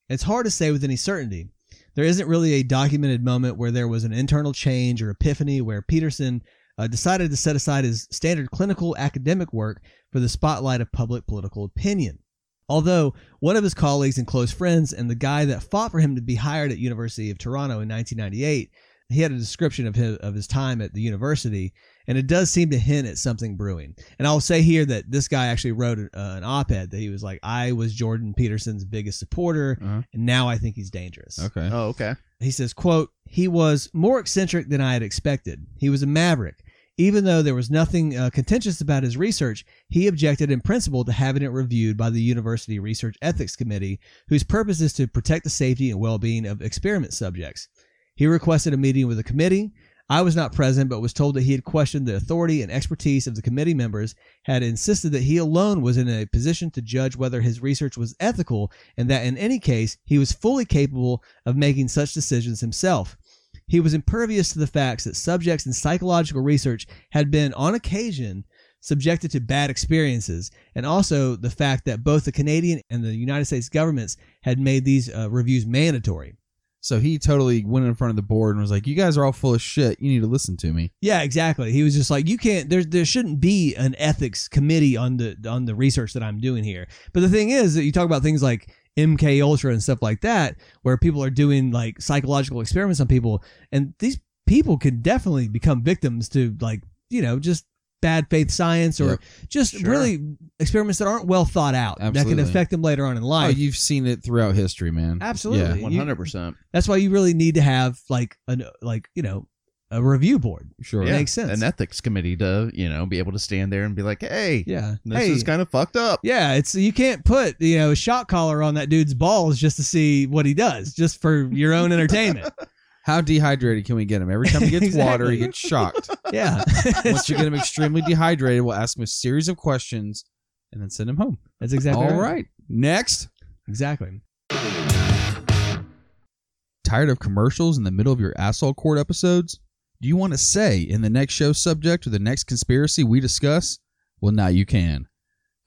It's hard to say with any certainty. There isn't really a documented moment where there was an internal change or epiphany where Peterson uh, decided to set aside his standard clinical academic work for the spotlight of public political opinion. Although one of his colleagues and close friends and the guy that fought for him to be hired at University of Toronto in 1998, he had a description of his, of his time at the university, and it does seem to hint at something brewing. And I'll say here that this guy actually wrote uh, an op-ed that he was like, "I was Jordan Peterson's biggest supporter, Uh-huh. and now I think he's dangerous." Okay. Oh, okay. He says, quote, he was more eccentric than I had expected. He was a maverick. Even though there was nothing uh, contentious about his research, he objected in principle to having it reviewed by the University Research Ethics Committee, whose purpose is to protect the safety and well being of experiment subjects. He requested a meeting with the committee. I was not present, but was told that he had questioned the authority and expertise of the committee members, had insisted that he alone was in a position to judge whether his research was ethical, and that in any case, he was fully capable of making such decisions himself. He was impervious to the facts that subjects in psychological research had been, on occasion, subjected to bad experiences, and also the fact that both the Canadian and the United States governments had made these uh, reviews mandatory. So he totally went in front of the board and was like, "You guys are all full of shit. You need to listen to me." Yeah, exactly. He was just like, you can't. There, there shouldn't be an ethics committee on the on the research that I'm doing here. But the thing is that you talk about things like MK Ultra and stuff like that, where people are doing like psychological experiments on people, and these people could definitely become victims to like you know just bad faith science or Yep. just Sure. really experiments that aren't well thought out that can affect them later on in Oh, life. you've seen it throughout history, man. Absolutely. One hundred percent. That's why you really need to have like an like you know a review board. Sure. Yeah. makes sense. An ethics committee to you know be able to stand there and be like, hey, Yeah. this Hey, is kind of fucked up. Yeah, it's you can't put you know a shock collar on that dude's balls just to see what he does, just for your own entertainment. How dehydrated can we get him? Every time he gets water, he gets shocked. Yeah, Once you get him extremely dehydrated, we'll ask him a series of questions and then send him home. that's exactly All right. right. Next. Exactly. Tired of commercials in the middle of your asshole court episodes? Do you want to say in the next show subject or the next conspiracy we discuss? Well, now you can.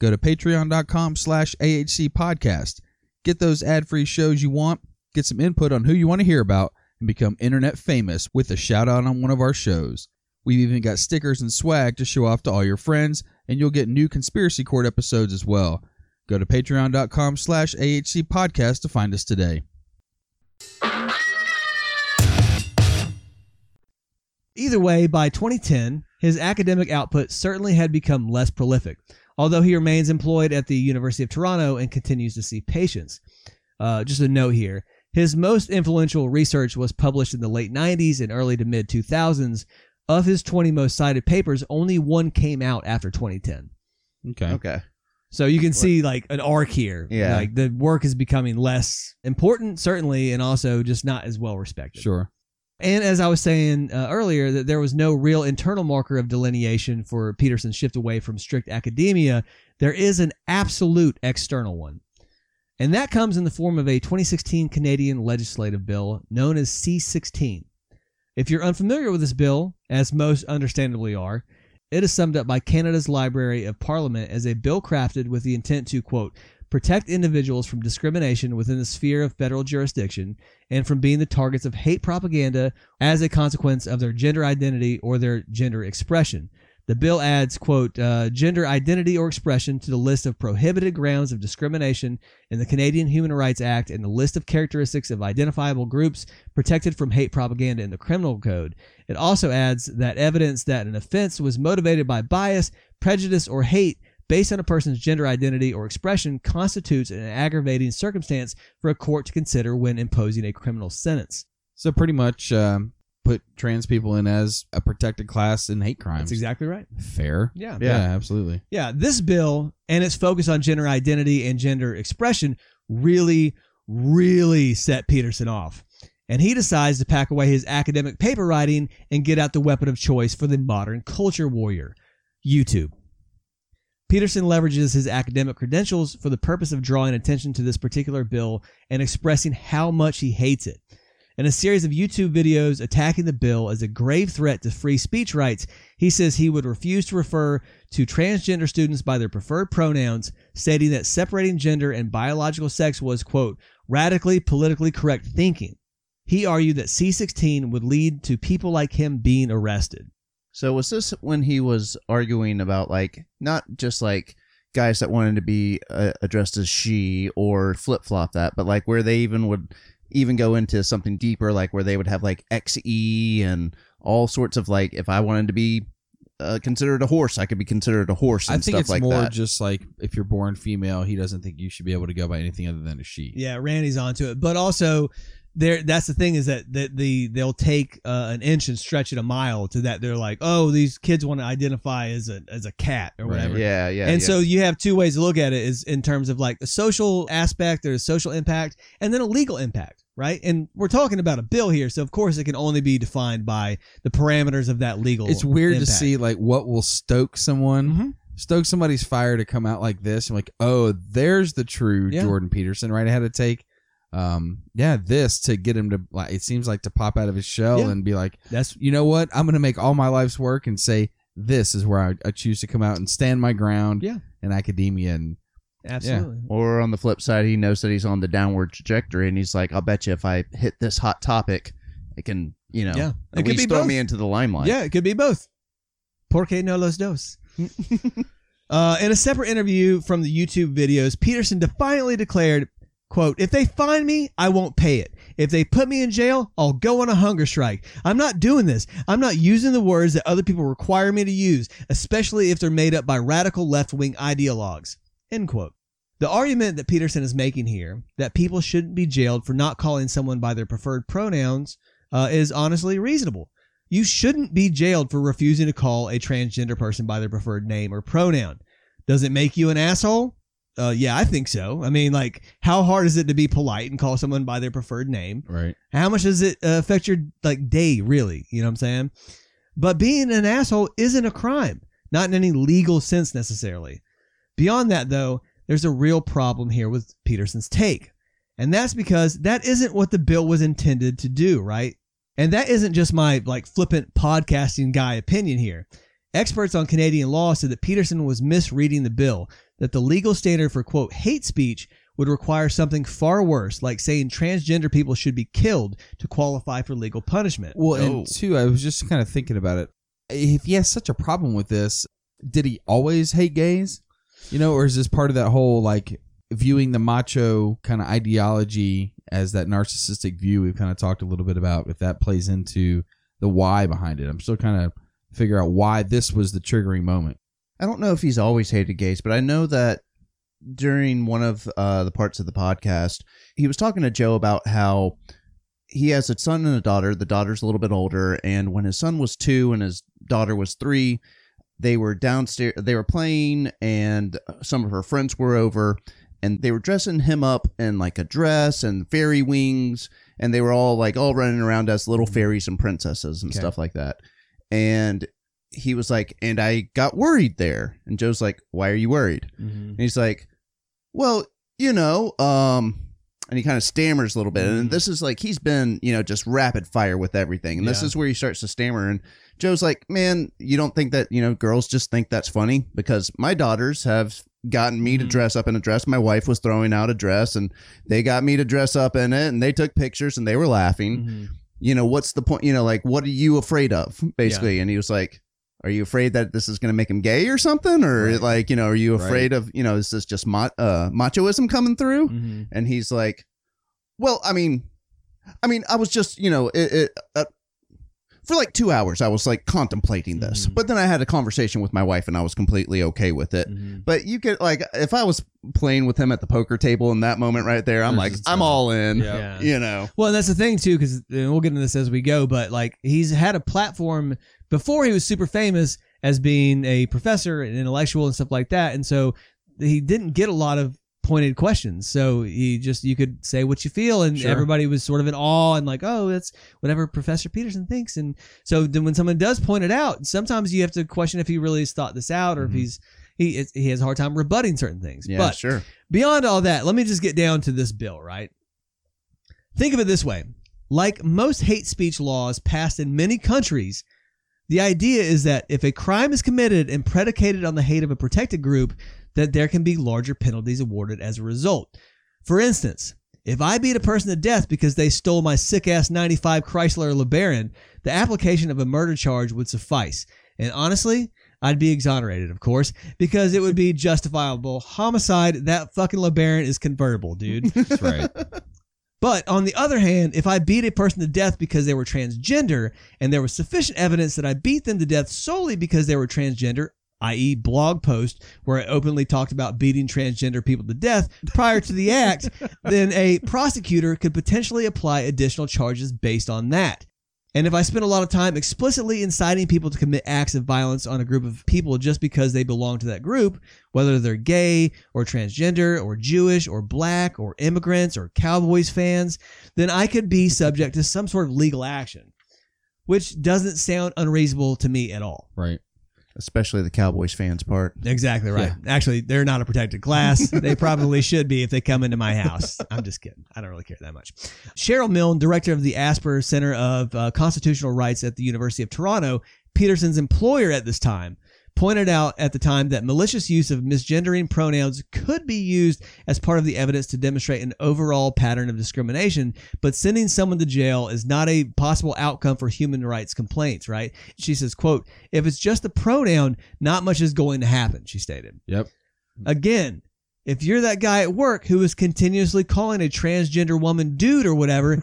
Go to patreon.com slash AHC podcast. Get those ad-free shows you want, get some input on who you want to hear about, and become internet famous with a shout out on one of our shows. We've even got stickers and swag to show off to all your friends, and you'll get new Conspiracy Court episodes as well. Go to patreon.com slash AHC podcast to find us today. Either way, by 2010, his academic output certainly had become less prolific, although he remains employed at the University of Toronto and continues to see patients. Uh, just a note here his most influential research was published in the late 90s and early to mid 2000s. Of his 20 most cited papers, only one came out after 2010. Okay. Okay. So you can see like an arc here. Yeah. Like the work is becoming less important, certainly, and also just not as well respected. Sure. And as I was saying uh, earlier, that there was no real internal marker of delineation for Peterson's shift away from strict academia. There is an absolute external one. And that comes in the form of a 2016 Canadian legislative bill known as C16. If you're unfamiliar with this bill, as most understandably are, it is summed up by Canada's Library of Parliament as a bill crafted with the intent to, quote, protect individuals from discrimination within the sphere of federal jurisdiction and from being the targets of hate propaganda as a consequence of their gender identity or their gender expression. The bill adds, quote, uh, gender identity or expression to the list of prohibited grounds of discrimination in the Canadian Human Rights Act and the list of characteristics of identifiable groups protected from hate propaganda in the criminal code. It also adds that evidence that an offense was motivated by bias, prejudice, or hate based on a person's gender identity or expression constitutes an aggravating circumstance for a court to consider when imposing a criminal sentence. So pretty much um, put trans people in as a protected class in hate crimes. That's exactly right. Fair. Yeah. Yeah, absolutely. Yeah, this bill and its focus on gender identity and gender expression really, really set Peterson off. And he decides to pack away his academic paper writing and get out the weapon of choice for the modern culture warrior YouTube. Peterson leverages his academic credentials for the purpose of drawing attention to this particular bill and expressing how much he hates it. In a series of YouTube videos attacking the bill as a grave threat to free speech rights, he says he would refuse to refer to transgender students by their preferred pronouns, stating that separating gender and biological sex was, quote, radically politically correct thinking. He argued that C16 would lead to people like him being arrested. So was this when he was arguing about like not just like guys that wanted to be uh, addressed as she or flip flop that, but like where they even would even go into something deeper, like where they would have like XE and all sorts of like if I wanted to be uh, considered a horse, I could be considered a horse and I think stuff it's like more that. just like if you're born female, he doesn't think you should be able to go by anything other than a she. Yeah, Randy's onto it, but also there. That's the thing is that that the they'll take uh, an inch and stretch it a mile to that. They're like, oh, these kids want to identify as a as a cat or Right. whatever. yeah, yeah. and yeah. so you have two ways to look at it: is in terms of like a social aspect, or there's social impact, and then a legal impact, right? And we're talking about a bill here, so of course it can only be defined by the parameters of that legal. It's weird to see like what will stoke someone, Mhm. stoke somebody's fire to come out like this. I'm like, oh, there's the true Yeah. Jordan Peterson, right? I had to take, um, yeah, this to get him to like. It seems like to pop out of his shell Yeah. and be like, That's you know what? I'm gonna make all my life's work and say this is where I, I choose to come out and stand my ground. Yeah. in academia and absolutely. or on the flip side, he knows that he's on the downward trajectory, and he's like, "I'll bet you if I hit this hot topic, it can, you know, Yeah. It could be throw both. me into the limelight." Yeah, it could be both. Por qué no los dos? uh, in a separate interview from the YouTube videos, Peterson defiantly declared, quote, if they find me, I won't pay it. If they put me in jail, I'll go on a hunger strike. I'm not doing this. I'm not using the words that other people require me to use, especially if they're made up by radical left-wing ideologues. End quote. The argument that Peterson is making here, that people shouldn't be jailed for not calling someone by their preferred pronouns, uh, is honestly reasonable. You shouldn't be jailed for refusing to call a transgender person by their preferred name or pronoun. Does it make you an asshole? Uh, yeah, I think so. I mean, like, how hard is it to be polite and call someone by their preferred name? right. How much does it uh, affect your like day, really? You know what I'm saying? But being an asshole isn't a crime, not in any legal sense necessarily. Beyond that, though, there's a real problem here with Peterson's take. And that's because that isn't what the bill was intended to do, right? And that isn't just my like flippant podcasting guy opinion here. Experts on Canadian law said that Peterson was misreading the bill, that the legal standard for quote hate speech would require something far worse, like saying transgender people should be killed to qualify for legal punishment. Well, Oh. and two, I was just kind of thinking about it. If he has such a problem with this, did he always hate gays? You know, or is this part of that whole like viewing the macho kind of ideology as that narcissistic view we've kind of talked a little bit about? If that plays into the why behind it, I'm still kind of figure out why this was the triggering moment. I don't know if he's always hated gays, but I know that during one of uh, the parts of the podcast, he was talking to Joe about how he has a son and a daughter. The daughter's a little bit older, and when his son was two and his daughter was three, they were downstairs. They were playing, and some of her friends were over, and they were dressing him up in like a dress and fairy wings, and they were all like all running around as little mm-hmm. fairies and princesses and Okay. stuff like that. And he was like, and I got worried there. And Joe's like, why are you worried? Mm-hmm. And he's like, well, you know, um, and he kind of stammers a little bit. And mm-hmm. this is like, he's been, you know, just rapid fire with everything. And this is where he starts to stammer. And Joe's like, man, you don't think that, you know, girls just think that's funny? Because my daughters have gotten me to dress up in a dress. My wife was throwing out a dress and they got me to dress up in it and they took pictures and they were laughing you know, what's the point? You know, like, what are you afraid of, basically? And he was like, are you afraid that this is going to make him gay or something? Or Right. like, you know, are you Right. afraid of, you know, is this just ma- uh, machoism coming through? Mm-hmm. And he's like, well, I mean, I mean, I was just, you know, it, it uh, for like two hours, I was like contemplating this, Mhm. but then I had a conversation with my wife and I was completely okay with it. Mm-hmm. But you could like, if I was playing with him at the poker table in that moment right there, I'm There's like, I'm all in, Yeah. you know. Well, and that's the thing too, because we'll get into this as we go. But like, he's had a platform before he was super famous as being a professor and intellectual and stuff like that, and so he didn't get a lot of pointed questions. So he just you could say what you feel, and Sure. everybody was sort of in awe and like, oh, that's whatever Professor Peterson thinks. And so then when someone does point it out, sometimes you have to question if he really has thought this out or if Mhm. he's he he has a hard time rebutting certain things. Yeah, but sure. Beyond all that, let me just get down to this bill, right? Think of it this way like most hate speech laws passed in many countries, the idea is that if a crime is committed and predicated on the hate of a protected group, that there can be larger penalties awarded as a result. For instance, if I beat a person to death because they stole my sick ass 95 Chrysler LeBaron, the application of a murder charge would suffice. And honestly, I'd be exonerated, of course, because it would be justifiable homicide. That fucking LeBaron is convertible, dude. That's right. But on the other hand, if I beat a person to death because they were transgender and there was sufficient evidence that I beat them to death solely because they were transgender, i.e., blog post where I openly talked about beating transgender people to death prior to the act, then a prosecutor could potentially apply additional charges based on that. And if I spend a lot of time explicitly inciting people to commit acts of violence on a group of people just because they belong to that group, whether they're gay or transgender or Jewish or black or immigrants or Cowboys fans, then I could be subject to some sort of legal action, which doesn't sound unreasonable to me at all. Right. Especially the Cowboys fans part. Exactly right. Actually, they're not a protected class. they probably should be if they come into my house. I'm just kidding. I don't really care that much. Cheryl Milne, director of the Asper Center of uh, Constitutional Rights at the University of Toronto, Peterson's employer at this time, pointed out at the time that malicious use of misgendering pronouns could be used as part of the evidence to demonstrate an overall pattern of discrimination, but sending someone to jail is not a possible outcome for human rights complaints, right? She says, quote, if it's just a pronoun, not much is going to happen, she stated. Yep. Again, if you're that guy at work who is continuously calling a transgender woman dude or whatever,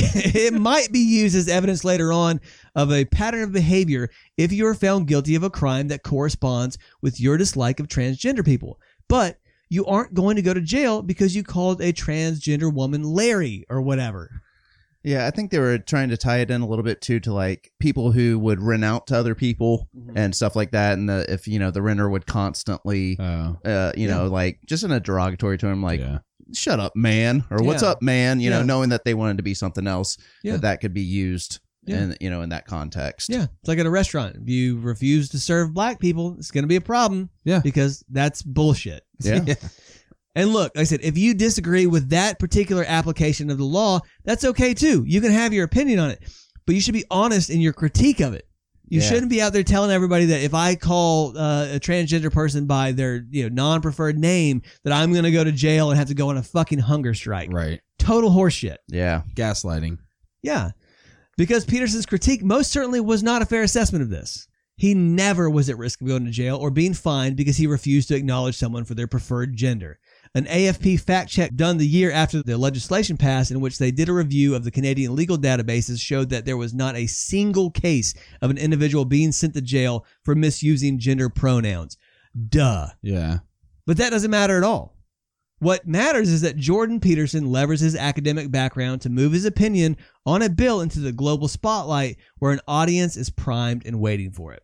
it might be used as evidence later on of a pattern of behavior if you are found guilty of a crime that corresponds with your dislike of transgender people. But you aren't going to go to jail because you called a transgender woman Larry or whatever. Yeah, I think they were trying to tie it in a little bit too to like people who would rent out to other people and stuff like that, and the, if you know the renter would constantly, Oh. uh, you know, like just in a derogatory term, like yeah. "Shut up, man" or "what's Yeah. up, man," you know, Yeah. knowing that they wanted to be something else, Yeah. that that could be used, Yeah. in you know, in that context. Yeah, it's like at a restaurant. If you refuse to serve black people, it's going to be a problem. Yeah. because that's bullshit. Yeah. And look, like I said, if you disagree with that particular application of the law, that's okay too. You can have your opinion on it, but you should be honest in your critique of it. You Yeah. shouldn't be out there telling everybody that if I call uh, a transgender person by their you know non-preferred name, that I'm going to go to jail and have to go on a fucking hunger strike. Right. Total horseshit. Yeah. Gaslighting. Yeah. Because Peterson's critique most certainly was not a fair assessment of this. He never was at risk of going to jail or being fined because he refused to acknowledge someone for their preferred gender. An AFP fact check done the year after the legislation passed, in which they did a review of the Canadian legal databases, showed that there was not a single case of an individual being sent to jail for misusing gender pronouns. Duh. Yeah. But that doesn't matter at all. What matters is that Jordan Peterson levers his academic background to move his opinion on a bill into the global spotlight where an audience is primed and waiting for it.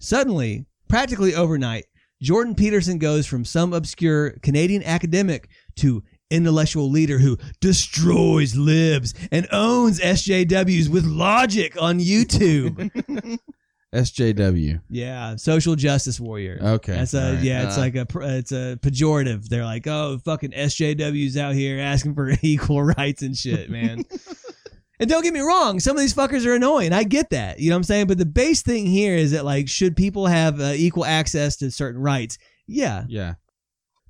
Suddenly, practically overnight, Jordan Peterson goes from some obscure Canadian academic to intellectual leader who destroys libs and owns SJWs with logic on YouTube. SJW. yeah, social justice warrior. Okay. That's a All right. yeah. It's Uh. like a it's a pejorative. They're like, oh, fucking SJWs out here asking for equal rights and shit, man. and don't get me wrong, some of these fuckers are annoying. I get that. You know what I'm saying? But the base thing here is that like, should people have uh, equal access to certain rights? Yeah. Yeah.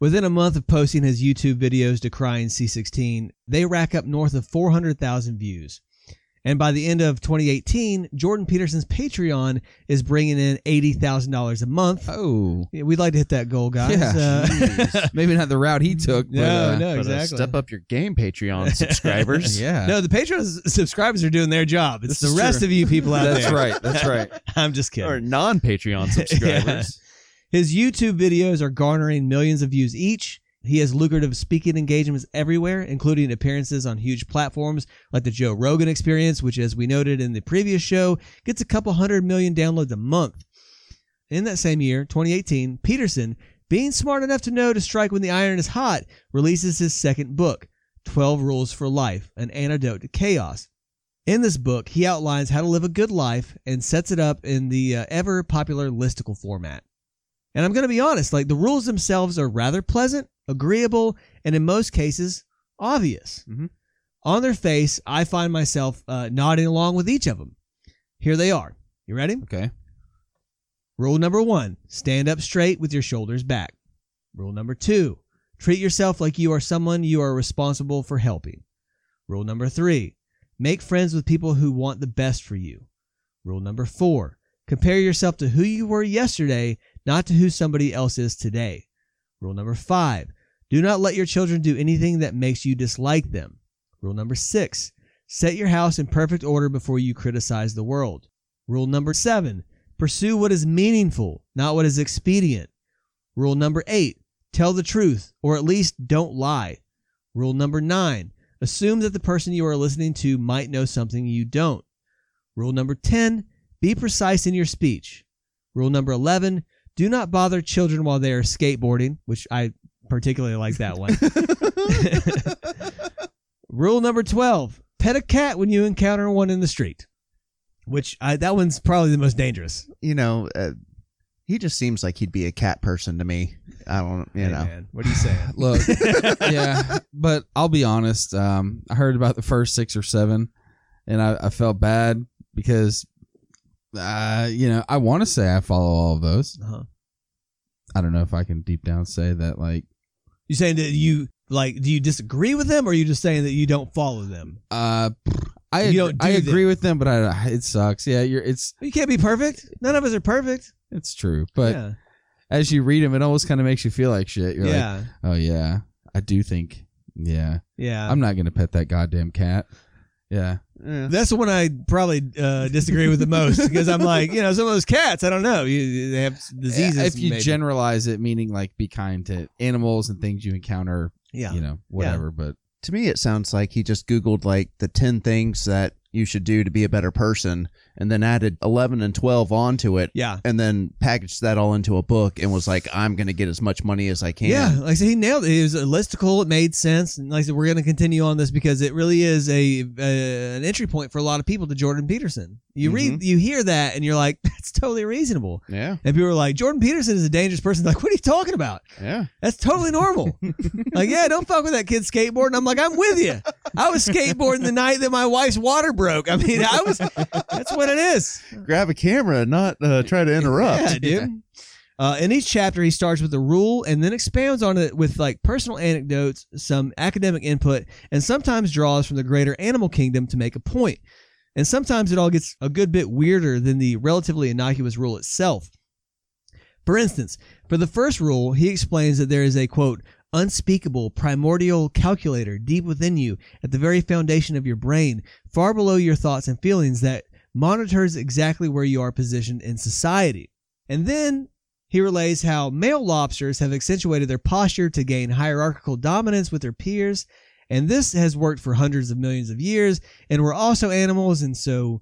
Within a month of posting his YouTube videos decrying C16, they rack up north of 400,000 views. And by the end of 2018, Jordan Peterson's Patreon is bringing in $80,000 a month. Oh. Yeah, we'd like to hit that goal, guys. Yeah. Uh, Maybe not the route he took. But, no, uh, no, uh, exactly. step up your game, Patreon subscribers. Yeah. No, the Patreon subscribers are doing their job. It's the is rest true. of you people out That's there. That's right. That's right. I'm just kidding. Or non Patreon subscribers. His YouTube videos are garnering millions of views each. He has lucrative speaking engagements everywhere, including appearances on huge platforms like the Joe Rogan Experience, which, as we noted in the previous show, gets a couple hundred million downloads a month. In that same year, 2018, Peterson, being smart enough to know to strike when the iron is hot, releases his second book, 12 Rules for Life An Antidote to Chaos. In this book, he outlines how to live a good life and sets it up in the uh, ever popular listicle format. And I'm going to be honest, like the rules themselves are rather pleasant, agreeable, and in most cases, obvious. Mhm. On their face, I find myself uh, nodding along with each of them. Here they are. You ready? Okay. Rule number one stand up straight with your shoulders back. Rule number two treat yourself like you are someone you are responsible for helping. Rule number three make friends with people who want the best for you. Rule number four compare yourself to who you were yesterday, not to who somebody else is today. Rule number five do not let your children do anything that makes you dislike them. Rule number six set your house in perfect order before you criticize the world. Rule number seven Pursue what is meaningful, not what is expedient. Rule number eight, tell the truth, or at least don't lie. Rule number nine, assume that the person you are listening to might know something you don't. Rule number 10, be precise in your speech. Rule number 11, do not bother children while they are skateboarding, which I particularly like that one. Rule number 12, pet a cat when you encounter one in the street. Which I, that one's probably the most dangerous. You know, uh, he just seems like he'd be a cat person to me. I don't, you Hey, know. man, what are you saying? Look, yeah, but I'll be honest. Um, I heard about the first six or seven, and I, I felt bad because, uh, you know, I want to say I follow all of those. Uh-huh. I don't know if I can deep down say that. Like, You saying that you like? Do you disagree with them, or are you just saying that you don't follow them? uh, I You don't I agree with them, but I it sucks. Yeah, you're it's You can't be perfect. None of us are perfect. it's true. But yeah, as you read them, it almost kind of makes you feel like shit. You're like, yeah, oh yeah, I do think, yeah, yeah. I'm not gonna pet that goddamn cat. Yeah, Yeah. That's the one I probably uh, disagree with the most because I'm like, you know, some of those cats, I don't know, you, they have diseases. If you maybe. generalize it, meaning like be kind to animals and things you encounter, yeah, you know, whatever. But To me, it sounds like he just Googled like the 10 things that you should do to be a better person and then added 11 and 12 onto it yeah. and then packaged that all into a book and was like, I'm going to get as much money as I can. Yeah, like I said, he nailed it. It was a listicle. It made sense. And like I said, we're going to continue on this because it really is a, a an entry point for a lot of people to Jordan Peterson. You read, you hear that, and you're like, that's totally reasonable. Yeah. And people are like, Jordan Peterson is a dangerous person. Like, what are you talking about? Yeah. That's totally normal. like, yeah, don't fuck with that kid skateboarding. I'm like, I'm with you. I was skateboarding the night that my wife's water broke. I mean, I was. That's what it is. Grab a camera, and not uh, try to interrupt. Yeah, dude. Uh, in each chapter, he starts with a rule and then expands on it with like personal anecdotes, some academic input, and sometimes draws from the greater animal kingdom to make a point. And sometimes it all gets a good bit weirder than the relatively innocuous rule itself. For instance, for the first rule, he explains that there is a quote, unspeakable primordial calculator deep within you at the very foundation of your brain, far below your thoughts and feelings, that monitors exactly where you are positioned in society. And then he relays how male lobsters have accentuated their posture to gain hierarchical dominance with their peers, and this has worked for hundreds of millions of years, and we're also animals, and so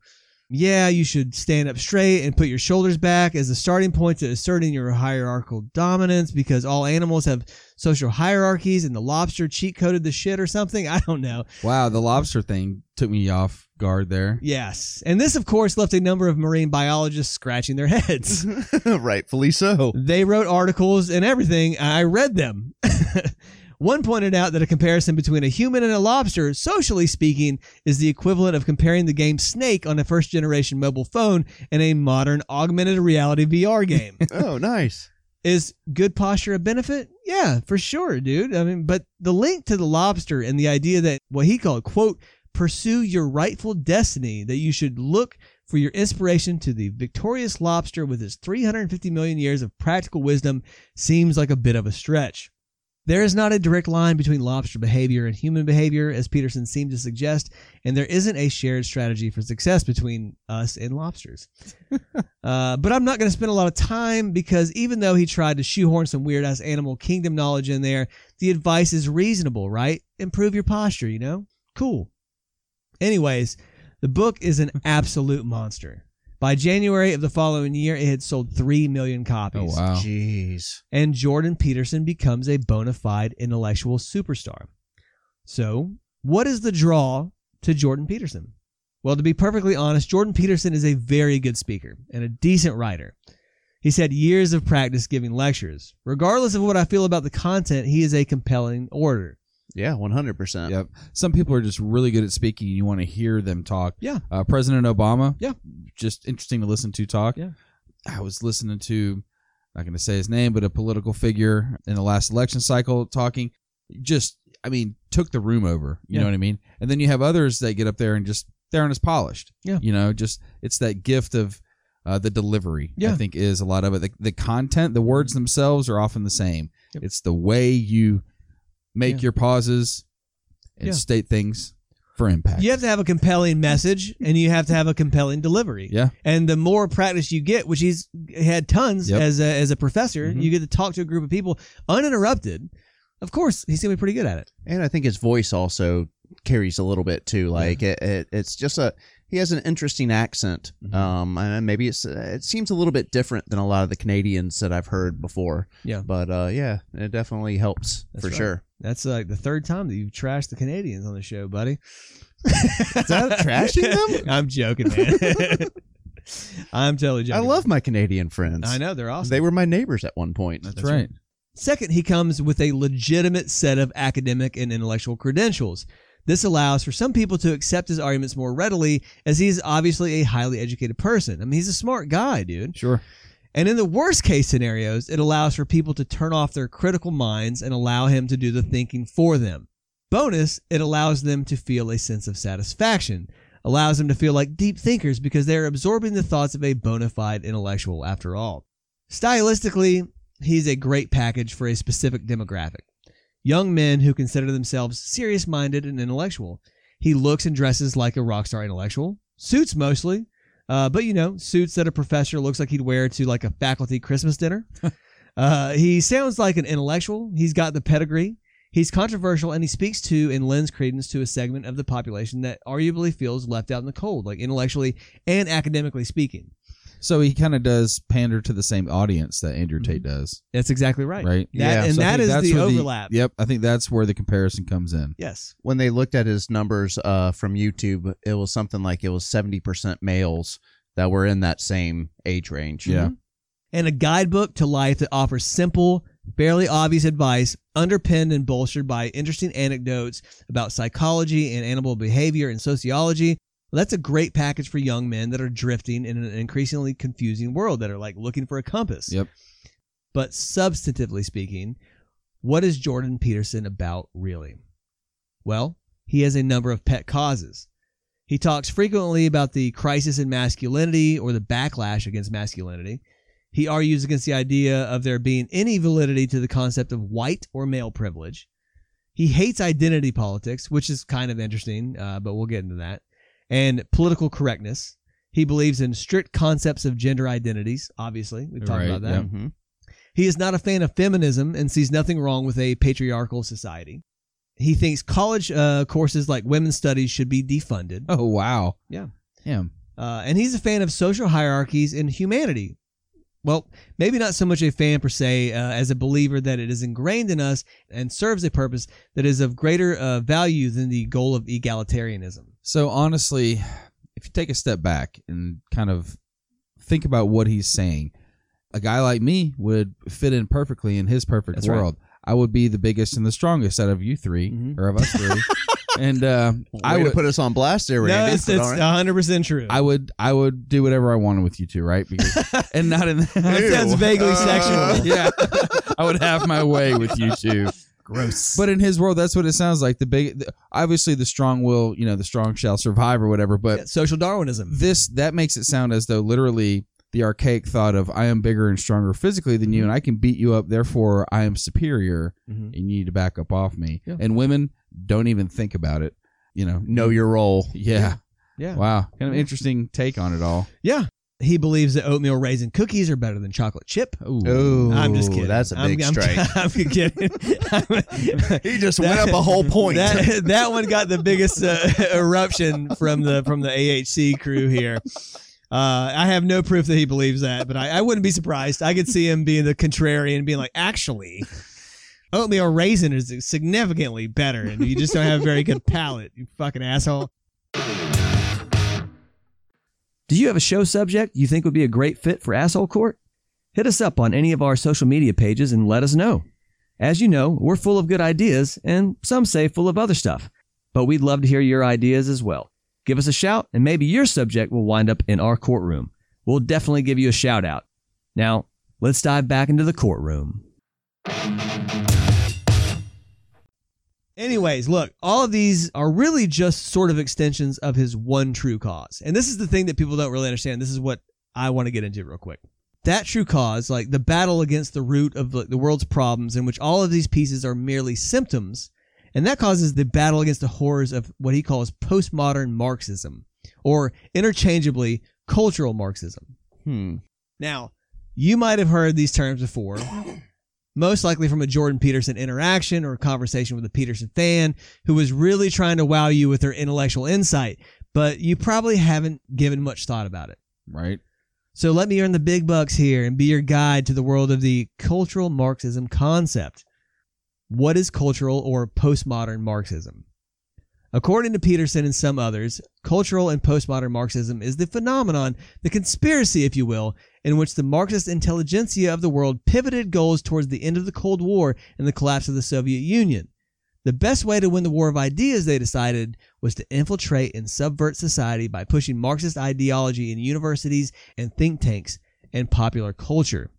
yeah, you should stand up straight and put your shoulders back as a starting point to asserting your hierarchical dominance because all animals have social hierarchies and the lobster cheat coded the shit or something. I don't know. Wow, the lobster thing took me off guard there. Yes. And this, of course, left a number of marine biologists scratching their heads. Rightfully so. they wrote articles and everything. I read them. One pointed out that a comparison between a human and a lobster, socially speaking, is the equivalent of comparing the game Snake on a first generation mobile phone and a modern augmented reality VR game. Oh, nice. is good posture a benefit? Yeah, for sure, dude. I mean, but the link to the lobster and the idea that what he called, quote, pursue your rightful destiny, that you should look for your inspiration to the victorious lobster with his 350 million years of practical wisdom seems like a bit of a stretch. There is not a direct line between lobster behavior and human behavior, as Peterson seemed to suggest, and there isn't a shared strategy for success between us and lobsters. uh, but I'm not going to spend a lot of time because even though he tried to shoehorn some weird ass animal kingdom knowledge in there, the advice is reasonable, right? Improve your posture, you know? Cool. Anyways, the book is an absolute monster. By January of the following year, it had sold 3 million copies oh, wow. Jeez. and Jordan Peterson becomes a bona fide intellectual superstar. So, what is the draw to Jordan Peterson? Well, to be perfectly honest, Jordan Peterson is a very good speaker and a decent writer. He's had years of practice giving lectures. Regardless of what I feel about the content, he is a compelling orator. Yeah, 100%. Yep. Some people are just really good at speaking. and You want to hear them talk. Yeah. Uh, President Obama. Yeah. Just interesting to listen to talk. Yeah. I was listening to, not going to say his name, but a political figure in the last election cycle talking. Just, I mean, took the room over. You Yeah. know what I mean? And then you have others that get up there and just they aren't as polished. Yeah. You know, just it's that gift of uh, the delivery. Yeah. I think is a lot of it. The, the content, the words themselves are often the same. Yep. It's the way you make Yeah. your pauses and Yeah. state things for impact. You have to have a compelling message and you have to have a compelling delivery. Yeah. And the more practice you get, which he's had tons Yep. as a, as a professor, Mhm. you get to talk to a group of people uninterrupted. Of course, he's going to be pretty good at it. And I think his voice also carries a little bit too. Like it, it, it's just a he has an interesting accent. Mhm. Um, and maybe it's it seems a little bit different than a lot of the Canadians that I've heard before. Yeah. But uh, yeah, it definitely helps That's for right. sure. That's like the third time that you've trashed the Canadians on the show, buddy. Is that trashing them? I'm joking, man. I'm totally I love my Canadian friends. I know they're awesome. They were my neighbors at one point. That's, right. Second, he comes with a legitimate set of academic and intellectual credentials. This allows for some people to accept his arguments more readily, as he is obviously a highly educated person. I mean, he's a smart guy, dude. Sure. And in the worst case scenarios, it allows for people to turn off their critical minds and allow him to do the thinking for them. Bonus, it allows them to feel a sense of satisfaction, allows them to feel like deep thinkers because they're absorbing the thoughts of a bona fide intellectual after all. Stylistically, he's a great package for a specific demographic. Young men who consider themselves serious minded and intellectual. He looks and dresses like a rock star intellectual, suits mostly, uh, but you know, suits that a professor looks like he'd wear to like a faculty Christmas dinner. uh, he sounds like an intellectual. He's got the pedigree. He's controversial and he speaks to and lends credence to a segment of the population that arguably feels left out in the cold, like intellectually and academically speaking. So he kind of does pander to the same audience that Andrew Tate does, That's exactly right. right? That, Yeah, and So I that think is that's the where overlap. yep, I think that's where the comparison comes in. Yes. When they looked at his numbers uh, from YouTube, it was something like it was seventy percent males that were in that same age range. Yeah. and a guidebook to life that offers simple, Fairly obvious advice, underpinned and bolstered by interesting anecdotes about psychology and animal behavior and sociology. Well, that's a great package for young men that are drifting in an increasingly confusing world that are like looking for a compass. Yep. But substantively speaking, what is Jordan Peterson about really? Well, he has a number of pet causes. He talks frequently about the crisis in masculinity or the backlash against masculinity. He argues against the idea of there being any validity to the concept of white or male privilege. He hates identity politics, which is kind of interesting, uh, but we'll get into that. And political correctness. He believes in strict concepts of gender identities, obviously. We've talked Right, about that. yep. Mhm. He is not a fan of feminism and sees nothing wrong with a patriarchal society. He thinks college uh, courses like women's studies should be defunded. Oh wow. Yeah. Him. Uh, and he's a fan of social hierarchies in humanity. Well, maybe not so much a fan per se, uh, as a believer that it is ingrained in us and serves a purpose that is of greater uh, value than the goal of egalitarianism. So honestly, if you take a step back and kind of think about what he's saying, a guy like me would fit in perfectly in his perfect That's right. world. I would be the biggest and the strongest out of you 3 Mhm. or of us three, and uh, I would to put us on blast there, Randy. no, it's, but it's all right. 100% true. I would I would do whatever I wanted with you two, right? Because and not in that sounds vaguely Uh, sexual. yeah, I would have my way with you two. Gross. But in his world, that's what it sounds like. The big, the, obviously, the strong will, you know, the strong shall survive or whatever. But social Darwinism. this that makes it sound as though literally the archaic thought of I am bigger and stronger physically than you, and I can beat you up. Therefore, I am superior, Mhm. and you need to back up off me. Yeah. And women don't even think about it. You know, know your role. Yeah. Yeah. Wow. Kind of interesting take on it all. Yeah. He believes that oatmeal raisin cookies are better than chocolate chip. Ooh. Oh, I'm just kidding. That's a I'm- big I'm, strike. I'm, kidding. he just went up a whole point. That, that one got the biggest uh, eruption from the from the AHC crew here. Uh, I have no proof that he believes that, but I, I wouldn't be surprised. I could see him being the contrarian and being like, actually, oatmeal raisin is significantly better, and you just don't have a very good palate, you fucking asshole. Do you have a show subject you think would be a great fit for Asshole Court? Hit us up on any of our social media pages and let us know. As you know, we're full of good ideas, and some say full of other stuff. But we'd love to hear your ideas as well. Give us a shout, and maybe your subject will wind up in our courtroom. We'll definitely give you a shout out. Now, let's dive back into the courtroom. Anyways, look, all of these are really just sort of extensions of his one true cause. And this is the thing that people don't really understand. This is what I want to get into real quick. That true cause, like the battle against the root of the, world's problems, in which all of these pieces are merely symptoms, and that causes the battle against the horrors of what he calls postmodern Marxism, or interchangeably cultural Marxism. Hmm. Now, you might have heard these terms before, most likely from a Jordan Peterson interaction or a conversation with a Peterson fan who was really trying to wow you with their intellectual insight, but you probably haven't given much thought about it. Right. So let me earn the big bucks here and be your guide to the world of the cultural Marxism concept. What is cultural or postmodern Marxism? According to Peterson and some others, cultural and postmodern Marxism is the phenomenon, the conspiracy, if you will, in which the Marxist intelligentsia of the world pivoted goals towards the end of the Cold War and the collapse of the Soviet Union. The best way to win the war of ideas, they decided, was to infiltrate and subvert society by pushing Marxist ideology in universities and think tanks and popular culture.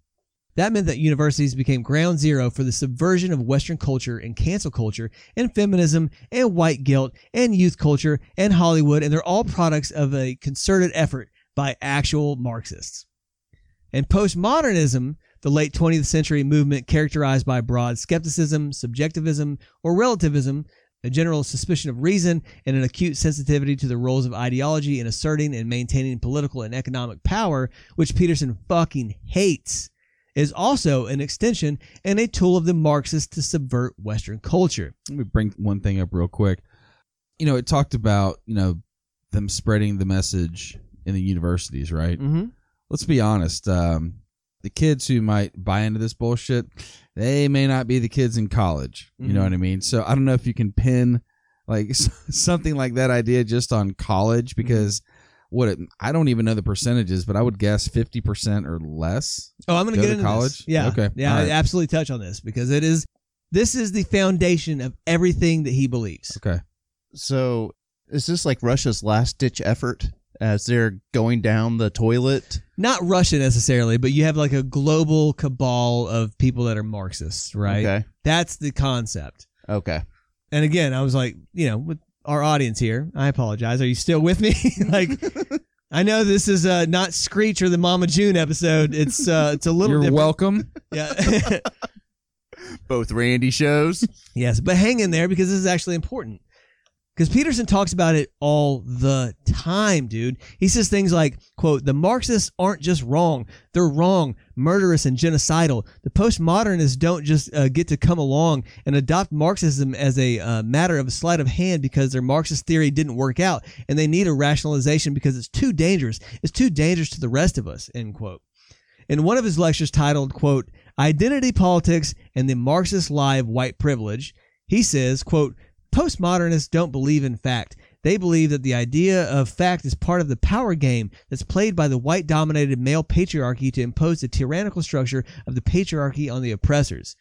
That meant that universities became ground zero for the subversion of Western culture and cancel culture and feminism and white guilt and youth culture and Hollywood, and they're all products of a concerted effort by actual Marxists. And postmodernism, the late 20th century movement characterized by broad skepticism, subjectivism, or relativism, a general suspicion of reason, and an acute sensitivity to the roles of ideology in asserting and maintaining political and economic power, which Peterson fucking hates, is also an extension and a tool of the Marxists to subvert Western culture. Let me bring one thing up real quick. You know, it talked about, you know, them spreading the message in the universities, right? Mm-hmm. Let's be honest. Um, the kids who might buy into this bullshit, they may not be the kids in college. You know Mhm. what I mean? So I don't know if you can pin like something like that idea just on college because what it, I don't even know the percentages, but I would guess fifty percent or less. Oh, I'm going Go to get to into college? This. Yeah. Okay. Yeah, All I right. absolutely touch on this because it is this is the foundation of everything that he believes. Okay. So is this like Russia's last ditch effort as they're going down the toilet? Not Russia necessarily, but you have like a global cabal of people that are Marxists, right? Okay. That's the concept. Okay. And again, I was like, you know, with our audience here, I apologize. Are you still with me? like I know this is uh, not Screech or the Mama June episode. It's uh, it's a little You're different. welcome. Yeah. Both Randy shows. Yes, but hang in there because this is actually important. Because Peterson talks about it all the time, dude. He says things like, quote, the Marxists aren't just wrong. They're wrong, murderous, and genocidal. The postmodernists don't just uh, get to come along and adopt Marxism as a uh, matter of a sleight of hand because their Marxist theory didn't work out and they need a rationalization because it's too dangerous. It's too dangerous to the rest of us, end quote. In one of his lectures titled, quote, Identity Politics and the Marxist Lie of White Privilege, he says, quote, Postmodernists don't believe in fact. They believe that the idea of fact is part of the power game that's played by the white dominated male patriarchy to impose the tyrannical structure of the patriarchy on the oppressors.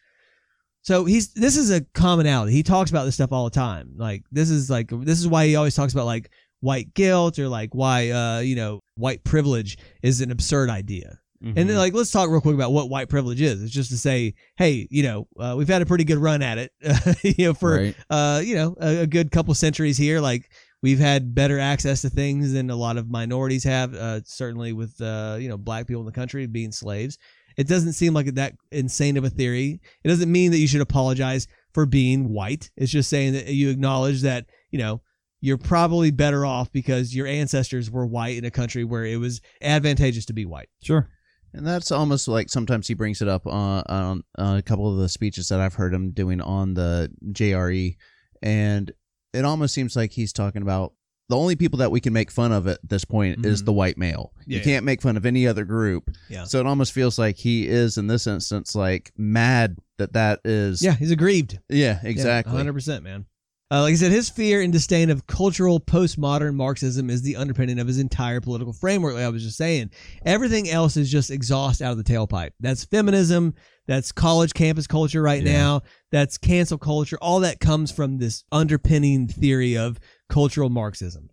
So he's this is a commonality. He talks about this stuff all the time. Like this is like this is why he always talks about like white guilt or like why uh you know white privilege is an absurd idea. And then, like, let's talk real quick about what white privilege is. It's just to say, hey, you know, uh, we've had a pretty good run at it, you know, for Right. uh, you know, a, a good couple centuries here. Like, we've had better access to things than a lot of minorities have. Uh, certainly with uh, you know, black people in the country being slaves. It doesn't seem like that insane of a theory. It doesn't mean that you should apologize for being white. It's just saying that you acknowledge that you know you're probably better off because your ancestors were white in a country where it was advantageous to be white. Sure. And that's almost like sometimes he brings it up on, on, on a couple of the speeches that I've heard him doing on the JRE. And it almost seems like he's talking about the only people that we can make fun of at this point is Mhm. the white male. Yeah, you can't make fun of any other group. Yeah. So it almost feels like he is, in this instance, like mad that that is. Yeah, he's aggrieved. Yeah, exactly. Hundred percent, man. Uh, like I said, his fear and disdain of cultural postmodern Marxism is the underpinning of his entire political framework. Like I was just saying, everything else is just exhaust out of the tailpipe. That's feminism. That's college campus culture right Yeah. now. That's cancel culture. All that comes from this underpinning theory of cultural Marxism.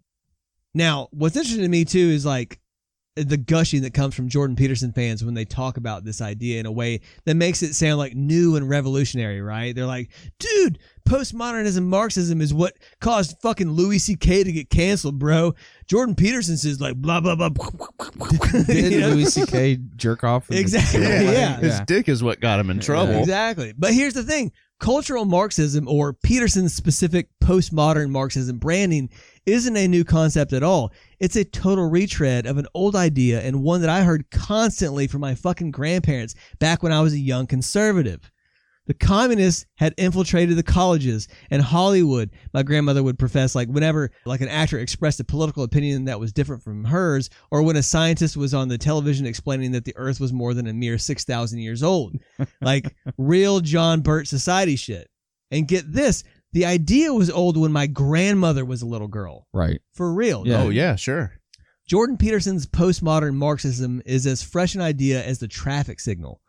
Now, what's interesting to me too is like the gushing that comes from Jordan Peterson fans when they talk about this idea in a way that makes it sound like new and revolutionary, right? They're like, dude, postmodernism Marxism is what caused fucking Louis C.K. to get canceled, bro. Jordan Peterson says like blah blah blah. Did You know? Louis C.K. jerk off? in the- Exactly, yeah. His dick is what got him in trouble. Exactly. But here's the thing cultural Marxism or Peterson's specific postmodern Marxism branding isn't a new concept at all. It's a total retread of an old idea and one that I heard constantly from my fucking grandparents back when I was a young conservative. The communists had infiltrated the colleges and Hollywood. My grandmother would profess like whenever like an actor expressed a political opinion that was different from hers, or when a scientist was on the television explaining that the earth was more than a mere 6,000 years old. like real John Birch society shit. And get this, the idea was old when my grandmother was a little girl. Right. For real. Yeah. Oh, yeah, sure. Jordan Peterson's postmodern Marxism is as fresh an idea as the traffic signal.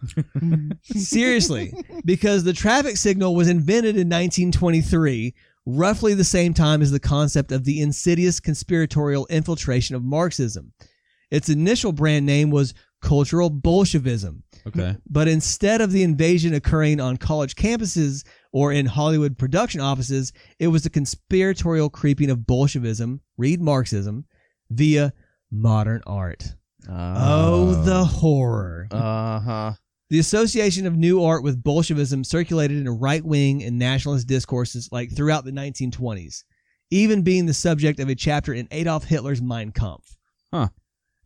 Seriously, because the traffic signal was invented in 1923, roughly the same time as the concept of the insidious conspiratorial infiltration of Marxism. Its initial brand name was cultural Bolshevism. Okay. But instead of the invasion occurring on college campuses or in Hollywood production offices, it was the conspiratorial creeping of Bolshevism, read Marxism, via modern art. oh, the horror. Uh huh. The association of new art with Bolshevism circulated in right wing and nationalist discourses like throughout the 1920s, even being the subject of a chapter in Adolf Hitler's Mein Kampf. Huh.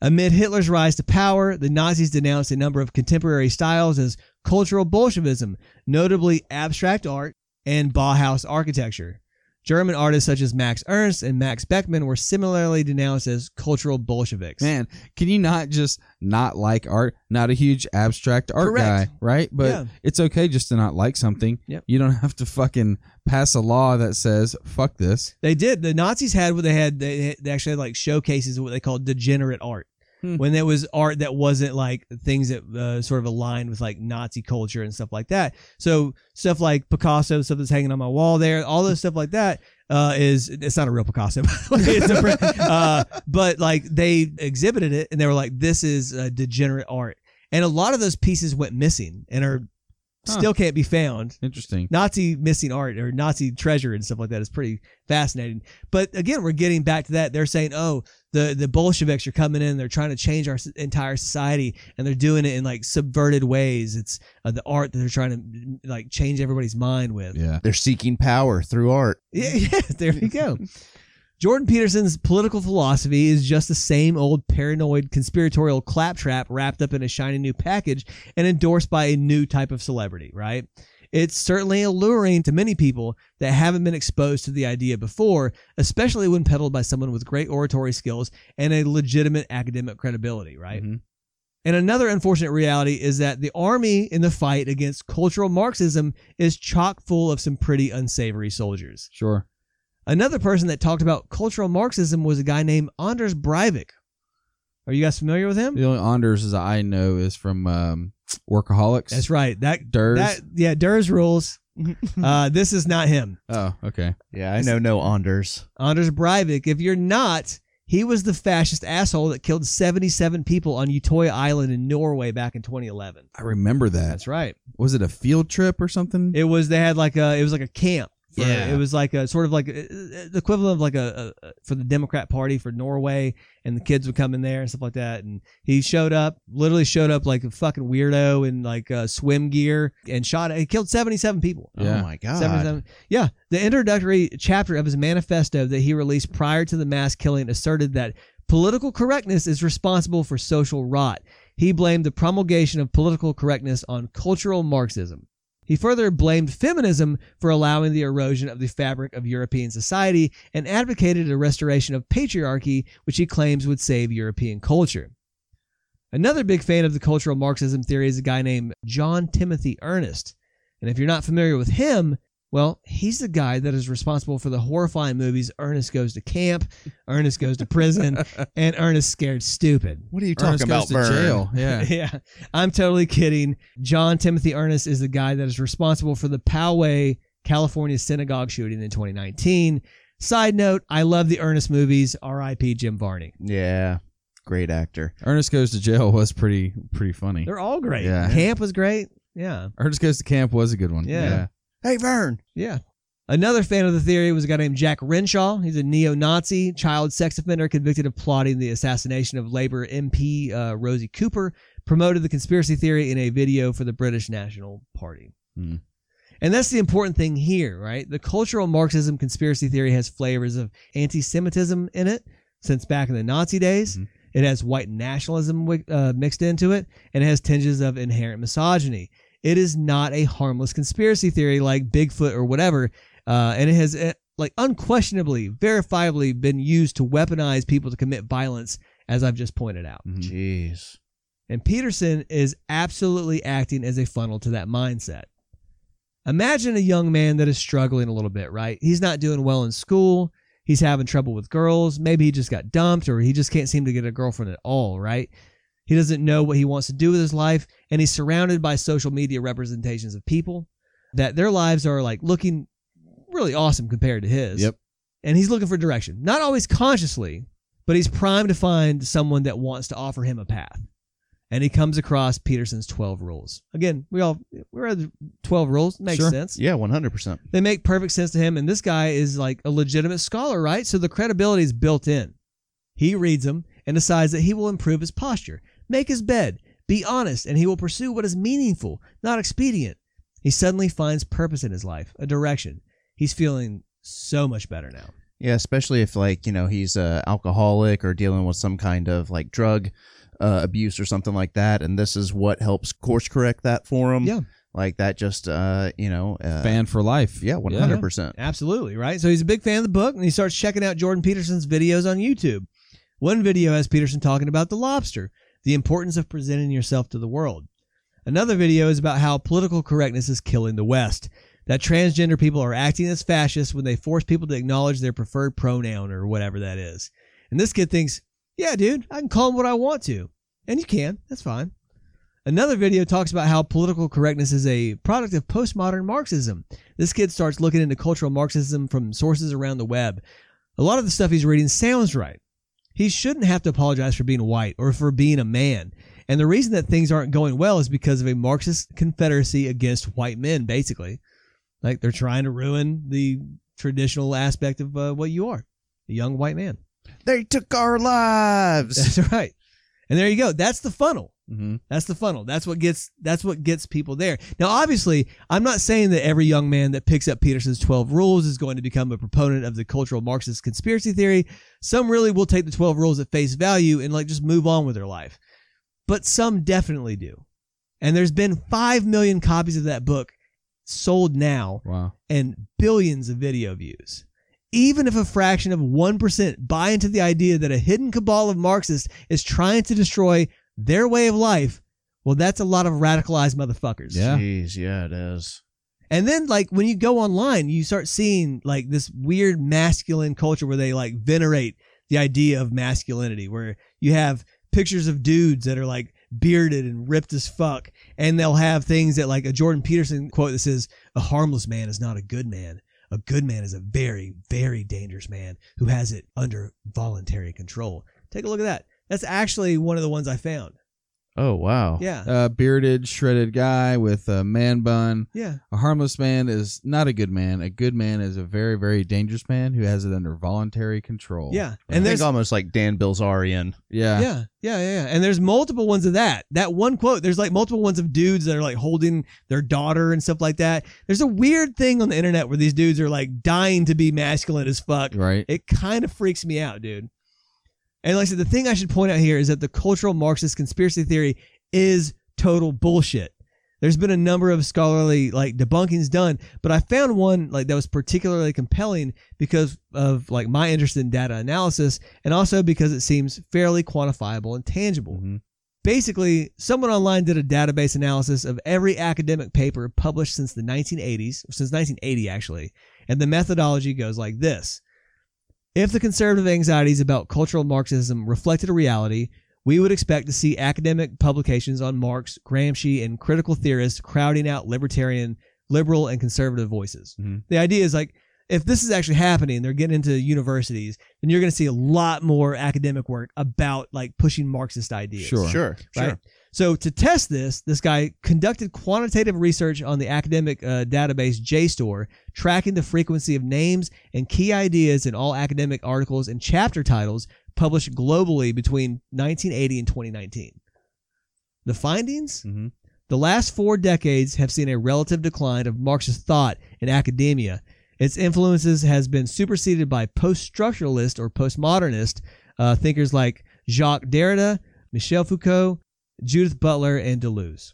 Amid Hitler's rise to power, the Nazis denounced a number of contemporary styles as cultural Bolshevism, notably abstract art and Bauhaus architecture. German artists such as Max Ernst and Max Beckmann were similarly denounced as cultural Bolsheviks. Man, can you not just not like art? Not a huge abstract art Correct. guy, right? But Yeah. it's okay just to not like something. Yep. You don't have to fucking pass a law that says fuck this. They did. The Nazis had what they had. They, they actually had like showcases of what they called degenerate art. Hmm. When there was art that wasn't like things that uh, sort of aligned with like Nazi culture and stuff like that. So stuff like Picasso, stuff that's hanging on my wall there, all those stuff like that uh, is it's not a real Picasso, print. uh, but like they exhibited it and they were like, this is uh, degenerate art, and a lot of those pieces went missing and are Huh. still can't be found. Interesting. Nazi missing art or Nazi treasure and stuff like that is pretty fascinating. But again, we're getting back to that. They're saying, oh, the, the Bolsheviks are coming in. They're trying to change our entire society and they're doing it in like subverted ways. It's uh, the art that they're trying to mm, like change everybody's mind with. Yeah. They're seeking power through art. Yeah, yeah, there you go. Jordan Peterson's political philosophy is just the same old paranoid conspiratorial claptrap wrapped up in a shiny new package and endorsed by a new type of celebrity, right? It's certainly alluring to many people that haven't been exposed to the idea before, especially when peddled by someone with great oratory skills and a legitimate academic credibility, right? Mhm. And another unfortunate reality is that the army in the fight against cultural Marxism is chock full of some pretty unsavory soldiers. Sure. Another person that talked about cultural Marxism was a guy named Anders Breivik. Are you guys familiar with him? The only Anders as I know is from um, Workaholics. That's right. That Ders. that yeah, Ders rules. uh, this is not him. oh, okay. Yeah, I know no Anders. Anders Breivik. If you're not, he was the fascist asshole that killed 77 people on Utoya Island in Norway back in 2011. I remember that. That's right. Was it a field trip or something? It was they had like a it was like a camp. For, Yeah. It was like a sort of like a, the equivalent of like a, a for the Democrat Party for Norway, and the kids would come in there and stuff like that. And he showed up, literally showed up like a fucking weirdo in like uh, swim gear and shot. He killed seventy seven people. Yeah. Oh my god. 77 Yeah, the introductory chapter of his manifesto that he released prior to the mass killing asserted that political correctness is responsible for social rot. He blamed the promulgation of political correctness on cultural Marxism. He further blamed feminism for allowing the erosion of the fabric of European society and advocated a restoration of patriarchy, which he claims would save European culture. Another big fan of the cultural Marxism theory is a guy named John Timothy Earnest. And if you're not familiar with him, well, he's the guy that is responsible for the horrifying movies Ernest Goes to Camp, Ernest Goes to Prison, and Ernest Scared Stupid. What are you Ernest talking goes about, to Vern? jail. Yeah. yeah, I'm totally kidding. John Timothy Earnest is the guy that is responsible for the Poway, California synagogue shooting in 2019. Side note, I love the Ernest movies. R.I.P. Jim Varney. Yeah, great actor. Ernest goes to jail was pretty pretty funny. They're all great. Yeah. Camp was great. Yeah. Ernest goes to camp was a good one. Yeah. Hey, Vern. Yeah. Another fan of the theory was a guy named Jack Renshaw. He's a neo Nazi child sex offender convicted of plotting the assassination of Labour MP uh, Rosie Cooper, promoted the conspiracy theory in a video for the British National Party. Hmm. And that's the important thing here, right? The cultural Marxism conspiracy theory has flavors of anti Semitism in it since back in the Nazi days. Mhm. It has white nationalism uh, mixed into it, and it has tinges of inherent misogyny. It is not a harmless conspiracy theory like Bigfoot or whatever, uh, and it has uh, like unquestionably, verifiably been used to weaponize people to commit violence, as I've just pointed out. Mhm. Jeez. And Peterson is absolutely acting as a funnel to that mindset. Imagine a young man that is struggling a little bit, right? He's not doing well in school. He's having trouble with girls. Maybe he just got dumped or he just can't seem to get a girlfriend at all, right? He doesn't know what he wants to do with his life. And he's surrounded by social media representations of people that their lives are like looking really awesome compared to his. Yep. And he's looking for direction, not always consciously, but he's primed to find someone that wants to offer him a path and he comes across Peterson's 12 rules. Again, we all we read the 12 rules, makes Sure. sense. Yeah, one hundred percent. They make perfect sense to him and this guy is like a legitimate scholar, right? So the credibility is built in. He reads them and decides that he will improve his posture, make his bed, be honest, and he will pursue what is meaningful, not expedient. He suddenly finds purpose in his life, a direction. He's feeling so much better now. Yeah, especially if like you know he's a alcoholic or dealing with some kind of like drug uh, abuse or something like that, and this is what helps course correct that for him. Yeah. Like that just uh you know uh, Fan for life. Yeah, one hundred percent. Absolutely, right? So he's a big fan of the book and he starts checking out Jordan Peterson's videos on YouTube. One video has Peterson talking about the lobster, the importance of presenting yourself to the world. Another video is about how political correctness is killing the West, that transgender people are acting as fascists when they force people to acknowledge their preferred pronoun or whatever that is. And this kid thinks, yeah, dude, I can call him what I want to. And you can, that's fine. Another video talks about how political correctness is a product of postmodern Marxism. This kid starts looking into cultural Marxism from sources around the web. A lot of the stuff he's reading sounds right. He shouldn't have to apologize for being white or for being a man. And the reason that things aren't going well is because of a Marxist confederacy against white men, basically. Like they're trying to ruin the traditional aspect of uh, what you are a young white man. They took our lives. That's right. And there you go. That's the funnel. Mm-hmm. That's the funnel. That's what gets that's what gets people there. Now, obviously, I'm not saying that every young man that picks up Peterson's 12 rules is going to become a proponent of the cultural Marxist conspiracy theory. Some really will take the 12 rules at face value and like just move on with their life. But some definitely do. And there's been 5 million copies of that book sold now Wow. and billions of video views. Even if a fraction of 1% buy into the idea that a hidden cabal of Marxists is trying to destroy their way of life, well, that's a lot of radicalized motherfuckers. Yeah. Jeez, yeah, it is. And then, like, when you go online, you start seeing, like, this weird masculine culture where they, like, venerate the idea of masculinity, where you have pictures of dudes that are, like, bearded and ripped as fuck. And they'll have things that, like, a Jordan Peterson quote that says, A harmless man is not a good man. A good man is a very, very dangerous man who has it under voluntary control. Take a look at that. That's actually one of the ones I found. Oh wow. Yeah. A bearded, shredded guy with a man bun. Yeah. A harmless man is not a good man. A good man is a very, very dangerous man who has it under voluntary control. Yeah. And And there's there's almost like Dan Bilzerian. Yeah. Yeah, yeah, yeah, yeah. And there's multiple ones of that. That one quote, there's like multiple ones of dudes that are like holding their daughter and stuff like that. There's a weird thing on the internet where these dudes are like dying to be masculine as fuck. Right. It kind of freaks me out, dude. And like I said, the thing I should point out here is that the cultural Marxist conspiracy theory is total bullshit. There's been a number of scholarly like debunkings done, but I found one like that was particularly compelling because of like my interest in data analysis and also because it seems fairly quantifiable and tangible. Mhm. Basically, someone online did a database analysis of every academic paper published since the 1980s, since 1980 actually, and the methodology goes like this. If the conservative anxieties about cultural Marxism reflected a reality, we would expect to see academic publications on Marx, Gramsci, and critical theorists crowding out libertarian, liberal, and conservative voices. Mhm. The idea is like, if this is actually happening, they're getting into universities, then you're going to see a lot more academic work about like pushing Marxist ideas. Sure. Sure. Right. Sure. So to test this, this guy conducted quantitative research on the academic uh, database JSTOR, tracking the frequency of names and key ideas in all academic articles and chapter titles published globally between 1980 and 2019. The findings? Mhm. The last four decades have seen a relative decline of Marxist thought in academia. Its influences has been superseded by post-structuralist or postmodernist uh, thinkers like Jacques Derrida, Michel Foucault, Judith Butler, and Deleuze.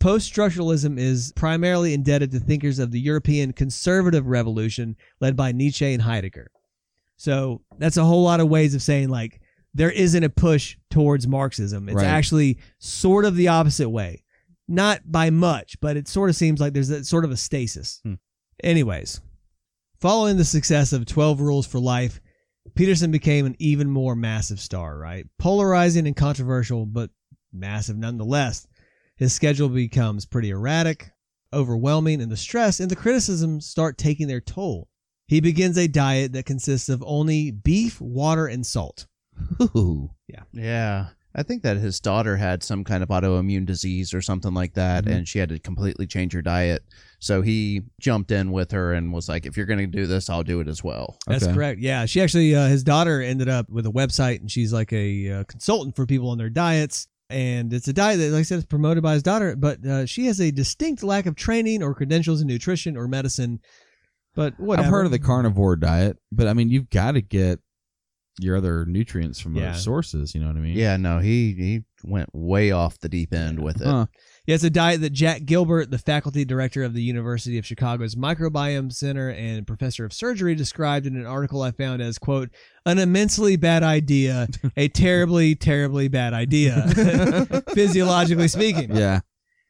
Post structuralism is primarily indebted to thinkers of the European conservative revolution led by Nietzsche and Heidegger. So that's a whole lot of ways of saying, like, there isn't a push towards Marxism. It's Right. actually sort of the opposite way. Not by much, but it sort of seems like there's a, sort of a stasis. Hmm. Anyways, following the success of 12 Rules for Life, Peterson became an even more massive star, right? Polarizing and controversial, but massive nonetheless. His schedule becomes pretty erratic, overwhelming, and the stress and the criticisms start taking their toll. He begins a diet that consists of only beef, water, and salt. Ooh. Yeah. Yeah. I think that his daughter had some kind of autoimmune disease or something like that, Mhm. and she had to completely change her diet. So he jumped in with her and was like, "If you're going to do this, I'll do it as well." That's Okay. correct. Yeah, she actually, uh, his daughter ended up with a website, and she's like a uh, consultant for people on their diets. And it's a diet that, like I said, is promoted by his daughter, but uh, she has a distinct lack of training or credentials in nutrition or medicine. But whatever. I've heard of the carnivore diet, but I mean, you've got to get your other nutrients from Yeah. other sources. You know what I mean? Yeah, no, he he went way off the deep end with it. Huh. Yeah, it's a diet that Jack Gilbert, the faculty director of the University of Chicago's Microbiome Center and professor of surgery, described in an article I found as, quote, an immensely bad idea, a terribly, terribly bad idea, physiologically speaking. Yeah.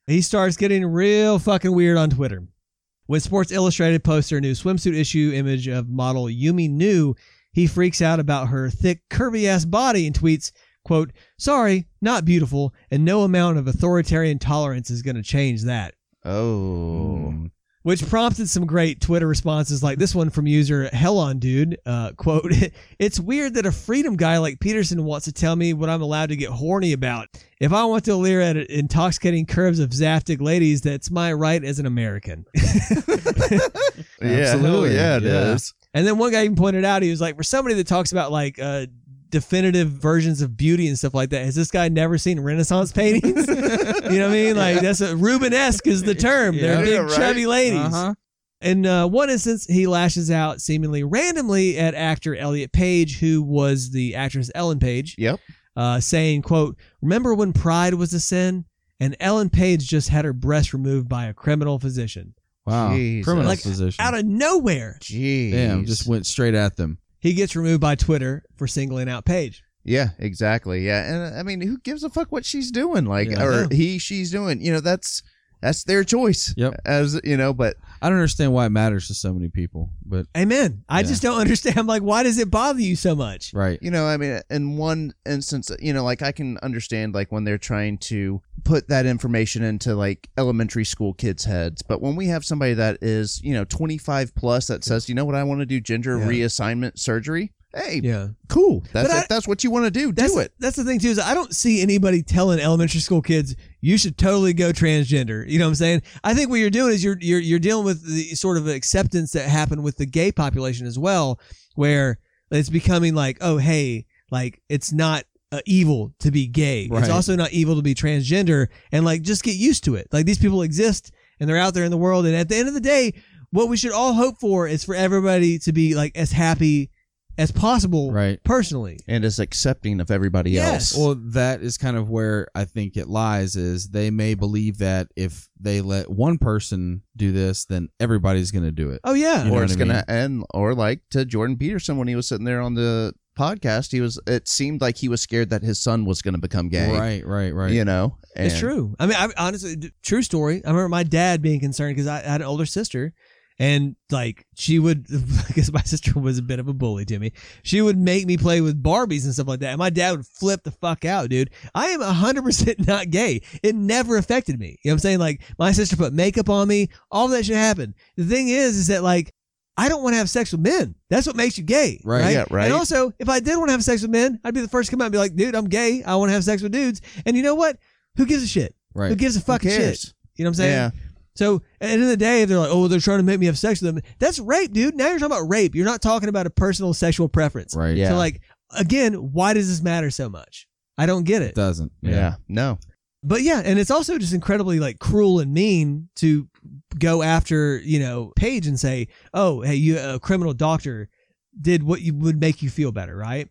He starts getting real fucking weird on Twitter. When Sports Illustrated posts their new swimsuit issue image of model Yumi Nu, he freaks out about her thick, curvy ass body and tweets, quote, sorry, not beautiful, and no amount of authoritarian tolerance is going to change that. Oh. Which prompted some great Twitter responses like this one from user Hell on Dude. Uh, quote, It's weird that a freedom guy like Peterson wants to tell me what I'm allowed to get horny about. If I want to leer at intoxicating curves of Zaftig ladies, that's my right as an American. Yeah, Absolutely. yeah, it Yeah. is. And then one guy even pointed out, he was like, for somebody that talks about like uh, definitive versions of beauty and stuff like that, has this guy never seen Renaissance paintings? you know what I mean? Like that's a Rubenesque is the term. They're big Yeah, right. chubby ladies. Uh-huh. In uh, one instance, he lashes out seemingly randomly at actor Elliot Page, who was the actress Ellen Page, Yep. uh, saying, "quote Remember when pride was a sin?" And Ellen Page just had her breast removed by a criminal physician Wow. Jesus. Criminal Like, position. out of nowhere. Jeez. Damn, just went straight at them. He gets removed by Twitter for singling out Page. Yeah, exactly. Yeah, and I mean, who gives a fuck what she's doing? Like, Yeah. or he, she's doing. You know, that's that's their choice. Yep. As you know, but I don't understand why it matters to so many people, but Amen. I Yeah. just don't understand. Like, why does it bother you so much? right. you know, I mean, in one instance, you know, like I can understand like when they're trying to put that information into like elementary school kids' heads, but when we have somebody that is, you know, twenty five plus that says, you know what, I want to do gender Yeah. reassignment surgery. Hey, Yeah. cool. That's I- that's what you want to do. Do it. That's the thing too is I don't see anybody telling elementary school kids you should totally go transgender. You know what I'm saying? I think what you're doing is you're you're you're dealing with the sort of acceptance that happened with the gay population as well, where it's becoming like, oh hey, like it's not uh, evil to be gay. Right. It's also not evil to be transgender, and like just get used to it. Like these people exist and they're out there in the world, and at the end of the day, what we should all hope for is for everybody to be like as happy as possible, Right. Personally, And is accepting of everybody Yes. else. Well, that is kind of where I think it lies is they may believe that if they let one person do this, then everybody's going to do it. oh yeah, You know or what it's I gonna end or like to Jordan Peterson when he was sitting there on the podcast, he was it seemed like he was scared that his son was gonna become gay. Right, right, right. You know? It's true. I mean, I, honestly, d- true story. I remember my dad being concerned because I had an older sister, and like she would, because my sister was a bit of a bully to me. She would make me play with Barbies and stuff like that, and my dad would flip the fuck out, dude. I am hundred percent not gay. It never affected me. You know what I'm saying? Like my sister put makeup on me. All that should happen. The thing is, is that like. I don't want to have sex with men. That's what makes you gay. Right. Right. Yeah, right. And also, if I did want to have sex with men, I'd be the first to come out and be like, dude, I'm gay. I want to have sex with dudes. And you know what? Who gives a shit? Right. Who gives a fucking shit? You know what I'm saying? Yeah. So at the end of the day, if they're like, oh, they're trying to make me have sex with them, that's rape, dude. Now you're talking about rape. You're not talking about a personal sexual preference. Right. Yeah. So like, again, why does this matter so much? I don't get It it. doesn't. Yeah. No. But yeah, and it's also just incredibly like cruel and mean to go after, you know, Page and say, "Oh, hey, you a criminal doctor did what you would make you feel better, right?"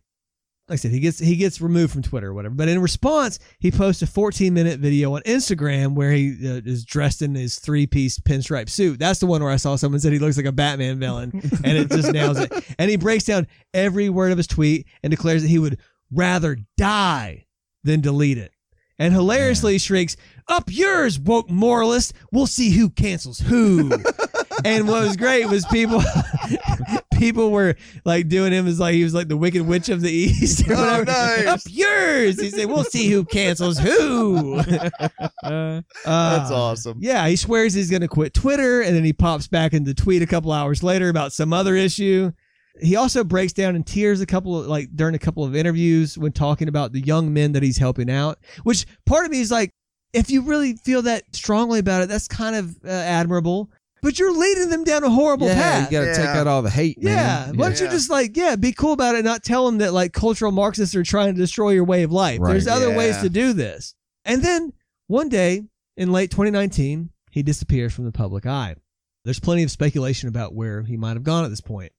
Like I said, he gets he gets removed from Twitter or whatever. But in response, he posts a 14 minute video on Instagram where he uh, is dressed in his three piece pinstripe suit. That's the one where I saw someone said he looks like a Batman villain, and it just nails it. And he breaks down every word of his tweet and declares that he would rather die than delete it. And hilariously shrieks, Up yours, woke moralist. We'll see who cancels who. and what was great was people people were like doing him as like he was like the wicked witch of the east. or Oh, nice. Up yours. He said, We'll see who cancels who. Uh, That's awesome. Yeah, he swears he's going to quit Twitter, and then he pops back into tweet a couple hours later about some other issue. He also breaks down in tears a couple of like during a couple of interviews when talking about the young men that he's helping out. Which part of me is like, if you really feel that strongly about it, that's kind of uh, admirable. But you're leading them down a horrible yeah, path. you got to take out all the hate, Yeah, man. why don't you just like yeah, be cool about it, and not tell them that like cultural Marxists are trying to destroy your way of life. Right. There's other ways to do this. And then one day in late 2019, he disappears from the public eye. There's plenty of speculation about where he might have gone at this point.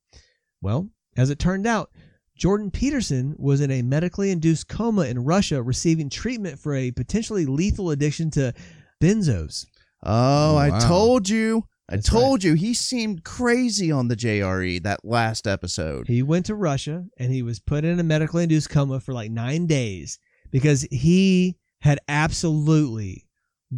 Well, as it turned out, Jordan Peterson was in a medically induced coma in Russia receiving treatment for a potentially lethal addiction to benzos. Oh, I Wow. told you. I That's told you. He seemed crazy on the JRE that last episode. He went to Russia and he was put in a medically induced coma for like nine days because he had absolutely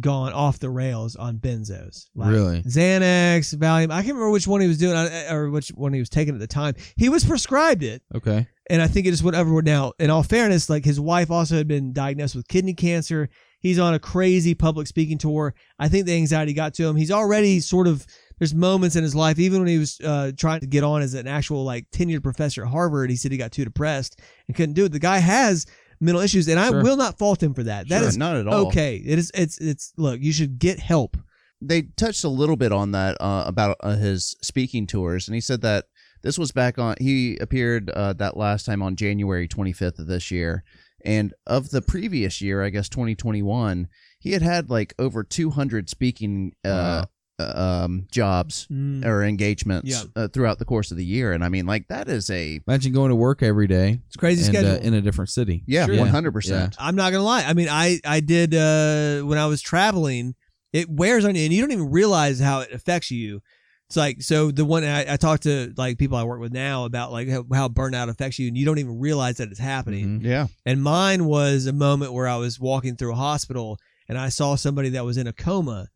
gone off the rails on benzos. Like Really? Xanax, Valium. I can't remember which one he was doing uh, or which one he was taking at the time. He was prescribed it. Okay. and I think it just went everywhere. Now, in all fairness, like his wife also had been diagnosed with kidney cancer. He's on a crazy public speaking tour. I think the anxiety got to him. He's already sort of there's moments in his life, even when he was uh, trying to get on as an actual like tenured professor at Harvard, he said he got too depressed and couldn't do it. The guy has mental issues, and I Sure. will not fault him for that. That Sure, is not at all. okay. It is. It's. It's. Look, you should get help. They touched a little bit on that uh, about uh, his speaking tours, and he said that this was back on. He appeared uh, that last time on January 25th of this year, and of the previous year, I guess 2021, he had had like over 200 speaking uh, uh, um, jobs Mm. or engagements Yeah. uh, throughout the course of the year, and I mean, like that is a Imagine going to work every day It's a crazy and, schedule. uh, in a different city. yeah, Sure. 100. percent I'm not gonna lie. I mean, I I did uh when I was traveling. It wears on you, and you don't even realize how it affects you. It's like so the one I, I talk to like people I work with now about like how, how burnout affects you, and you don't even realize that it's happening. Mhm. Yeah, And mine was a moment where I was walking through a hospital and I saw somebody that was in a coma,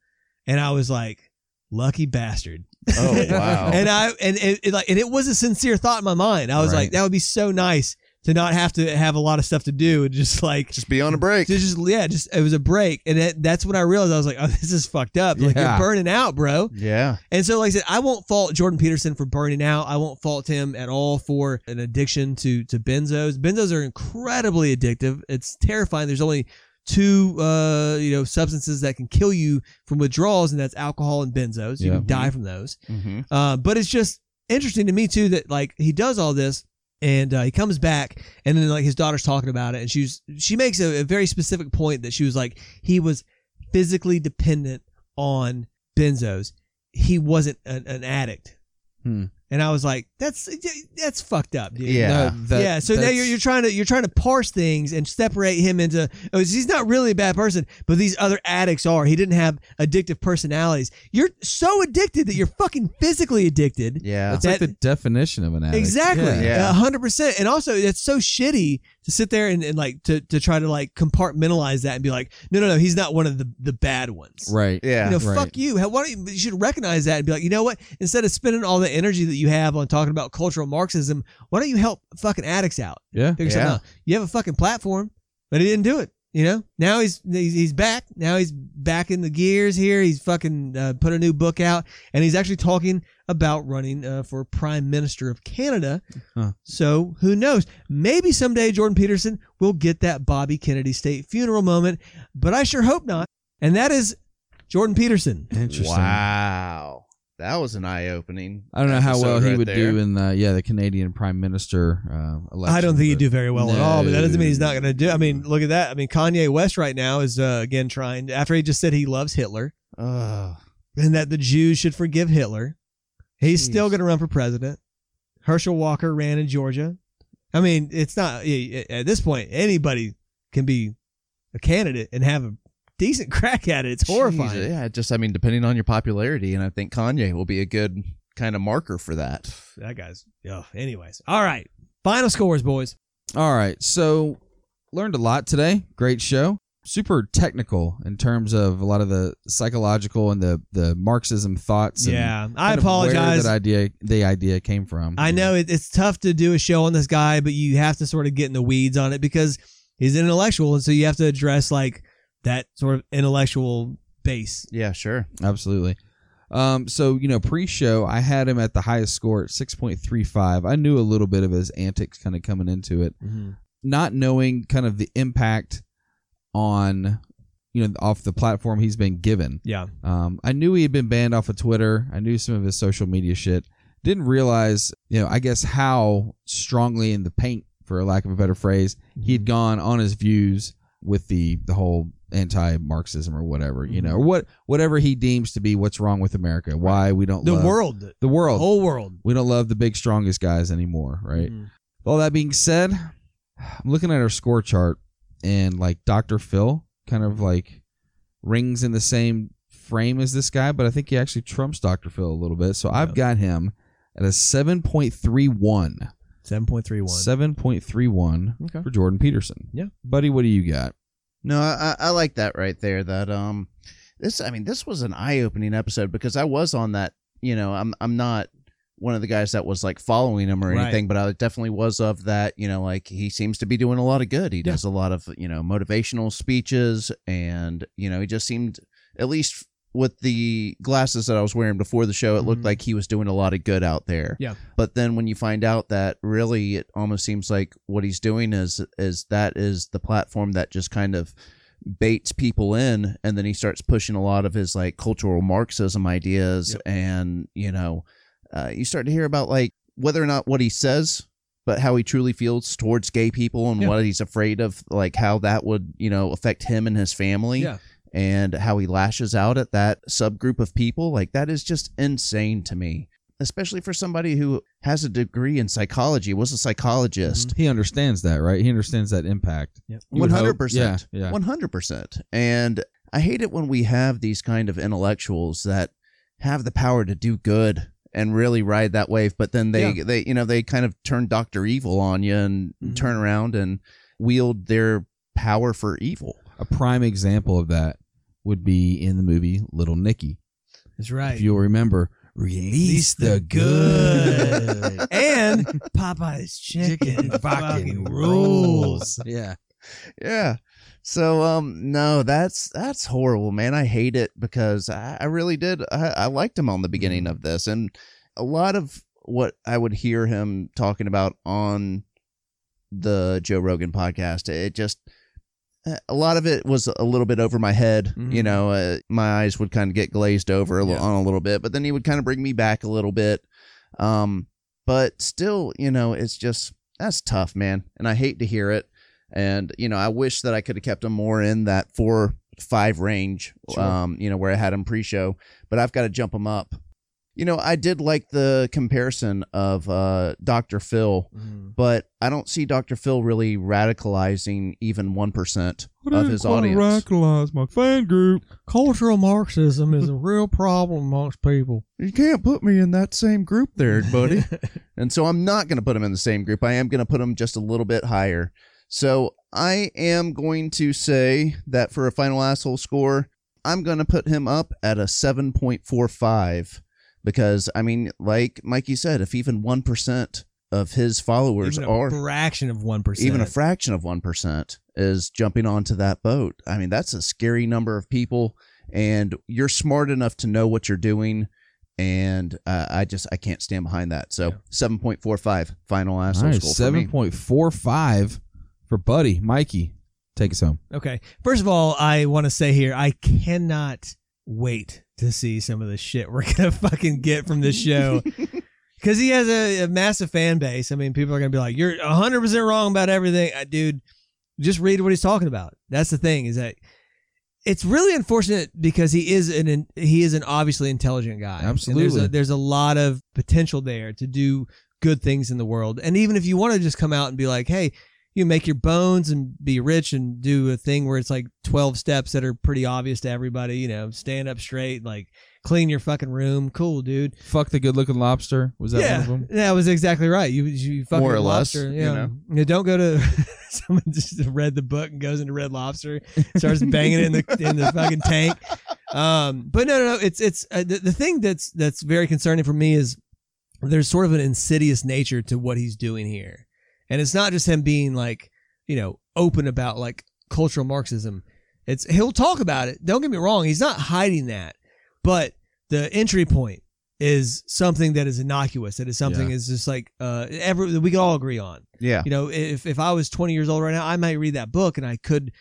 and I was like, "Lucky bastard." Oh, wow. and I and it, it like and it was a sincere thought in my mind. I was Right. like, "That would be so nice to not have to have a lot of stuff to do and just like just be on a break. just yeah, just it was a break, and it, that's when I realized I was like, oh, this is fucked up. Like Yeah. you're burning out, bro. Yeah, And so, like I said, I won't fault Jordan Peterson for burning out. I won't fault him at all for an addiction to to benzos. Benzos are incredibly addictive. It's terrifying. There's only two uh you know substances that can kill you from withdrawals, and that's alcohol and benzos. You Yeah. can die from those. hmm Uh, but it's just interesting to me too that like he does all this and uh, he comes back and then like his daughter's talking about it and she's she makes a, a very specific point that she was like he was physically dependent on benzos he wasn't an, an addict Hmm. And i was like that's that's fucked up dude Yeah. No, that- yeah, so now you're, you're trying to you're trying to parse things and separate him into oh he's not really a bad person, but these other addicts are. He didn't have addictive personalities. You're so addicted that you're fucking physically addicted. yeah. That's like the definition of an addict. Exactly, Yeah. Yeah. a hundred percent. And also, it's so shitty to sit there and, and like to, to try to like compartmentalize that and be like, no, no, no, he's not one of the the bad ones. Right. Yeah. You know, right. fuck you. How- Why don't you, you should recognize that and be like, you know what? Instead of spending all the energy that you have on talking about cultural Marxism, why don't you help fucking addicts out? Yeah. Figure something Yeah. out. You have a fucking platform, but he didn't do it. You know, now he's he's, he's back. Now he's back in the gears here. He's fucking uh, put a new book out, and he's actually talking about running uh, for prime minister of Canada. Huh. So who knows? Maybe someday Jordan Peterson will get that Bobby Kennedy state funeral moment, but I sure hope not. And that is Jordan Peterson. Interesting. Wow, that was an eye opening. I don't know how well he would do in the yeah the Canadian Prime Minister uh, election. I don't think he'd do very well at all, but that doesn't mean he's not going to do. I mean, look at that. I mean, Kanye West right now is uh, again trying after he just said he loves Hitler Ugh. and that the Jews should forgive Hitler. He's Jeez. still going to run for president. Herschel Walker ran in Georgia. I mean, it's not at this point anybody can be a candidate and have a decent crack at it. It's horrifying. Jeez, yeah, just I mean, depending on your popularity, and I think Kanye will be a good kind of marker for that. That guy's. Yeah. anyways, all right. Final scores, boys. All right, so learned a lot today. Great show. Super technical in terms of a lot of the psychological and the the Marxism thoughts. and Yeah, I kind of where apologize. that idea the idea came from. I know it, it's tough to do a show on this guy, but you have to sort of get in the weeds on it because he's an intellectual, and so you have to address like that sort of intellectual base. Yeah, sure. Absolutely. Um, so you know, pre-show, I had him at the highest score at six point three five. I knew a little bit of his antics kind of coming into it, not knowing kind of the impact on you know off the platform he's been given. Yeah, Um, I knew he had been banned off of Twitter. I knew some of his social media shit. Didn't realize, you know, I guess how strongly in the paint, for lack of a better phrase, he'd gone on his views with the the whole anti-Marxism or whatever, you know, or what whatever he deems to be what's wrong with America, why we don't the love world, the world, the world, whole world. we don't love the big strongest guys anymore, right? Mhm. All that being said, I'm looking at our score chart and like Dr. Phil kind of like rings in the same frame as this guy, but I think he actually trumps Dr. Phil a little bit. So I've got him at a 7.31. 7.31. 7.31 Okay. for Jordan Peterson. Yeah. Buddy, what do you got? No, I, I like that right there. That um, this I mean, this was an eye opening episode because I was on that. You know, I'm I'm not one of the guys that was like following him or Right. anything, but I definitely was of that. You know, like he seems to be doing a lot of good. He Yeah. does a lot of you know motivational speeches, and you know he just seemed at least with the glasses that I was wearing before the show, it looked Mhm. like he was doing a lot of good out there. Yeah. But then when you find out that really it almost seems like what he's doing is is that is the platform that just kind of baits people in and then he starts pushing a lot of his like cultural marxism ideas Yep. and you know uh, you start to hear about like whether or not what he says but how he truly feels towards gay people and Yeah. what he's afraid of like how that would you know affect him and his family Yeah. And how he lashes out at that subgroup of people like that is just insane to me especially for somebody who has a degree in psychology was a psychologist He understands that, right? He understands that impact. Yep. You would hope. One hundred percent. Yeah, yeah. One hundred percent. And I hate it when we have these kind of intellectuals that have the power to do good and really ride that wave, but then they Yeah. they you know they kind of turn Doctor Evil on you and Mhm. turn around and wield their power for evil. A prime example of that would be in the movie Little Nicky. That's right. If you'll remember, release the good. and Popeye's chicken fucking rules. Yeah. Yeah. So um no, that's that's horrible, man. I hate it because I, I really did I, I liked him on the beginning of this and a lot of what I would hear him talking about on the Joe Rogan podcast, it just a lot of it was a little bit over my head. You Mhm. know, uh, my eyes would kind of get glazed over a li- Yeah. on a little bit, but then he would kind of bring me back a little bit. Um, but still, you know, it's just that's tough, man, and I hate to hear it. And you know, I wish that I could have kept him more in that four five range. Sure. Um, you know, where I had him pre-show, but I've got to jump him up. You know, I did like the comparison of uh, Dr. Phil, but I don't see Dr. Phil really radicalizing even 1% of his audience. radicalize my fan group. Cultural Marxism is a real problem amongst people. You can't put me in that same group there, buddy. and so I'm not going to put him in the same group. I am going to put him just a little bit higher. So I am going to say that for a final asshole score, I'm going to put him up at a 7.45 because, I mean, like Mikey said, if even 1% of his followers Even a are fraction of one percent. even a fraction of 1% is jumping onto that boat. I mean, that's a scary number of people and you're smart enough to know what you're doing and uh, I just I can't stand behind that. So, 7.45 final asshole Nice. score. Seven point four five for Buddy. Mikey, take us home. Okay. First of all, I want to say here, I cannot wait to see some of the shit we're gonna fucking get from this show. Because he has a, a massive fan base. I mean, people are gonna be like, "You're 100 percent wrong about everything, uh, dude." Just read what he's talking about. That's the thing. Is that it's really unfortunate because he is an he is an obviously intelligent guy. Absolutely. there's a, there's a lot of potential there to do good things in the world. And even if you want to just come out and be like, "Hey, you make your bones and be rich and do a thing where it's like 12 steps that are pretty obvious to everybody, you know, stand up straight, like clean your fucking room. Cool, dude. Fuck the good looking lobster. Was that yeah, one of them? Yeah, that was exactly right. You you fucking More or less, lobster. you Yeah. know. Yeah, don't go to someone just read the book and goes into Red Lobster, starts banging it in the in the fucking tank. Um, but no, no, no. It's it's uh, the, the thing that's that's very concerning for me is there's sort of an insidious nature to what he's doing here, and it's not just him being like you know open about like cultural Marxism. It's he'll talk about it. Don't get me wrong. He's not hiding that, but the entry point is something that is innocuous. That is something Yeah. is just like uh, every that we can all agree on. Yeah. You know, if if I was 20 years old right now, I might read that book and I could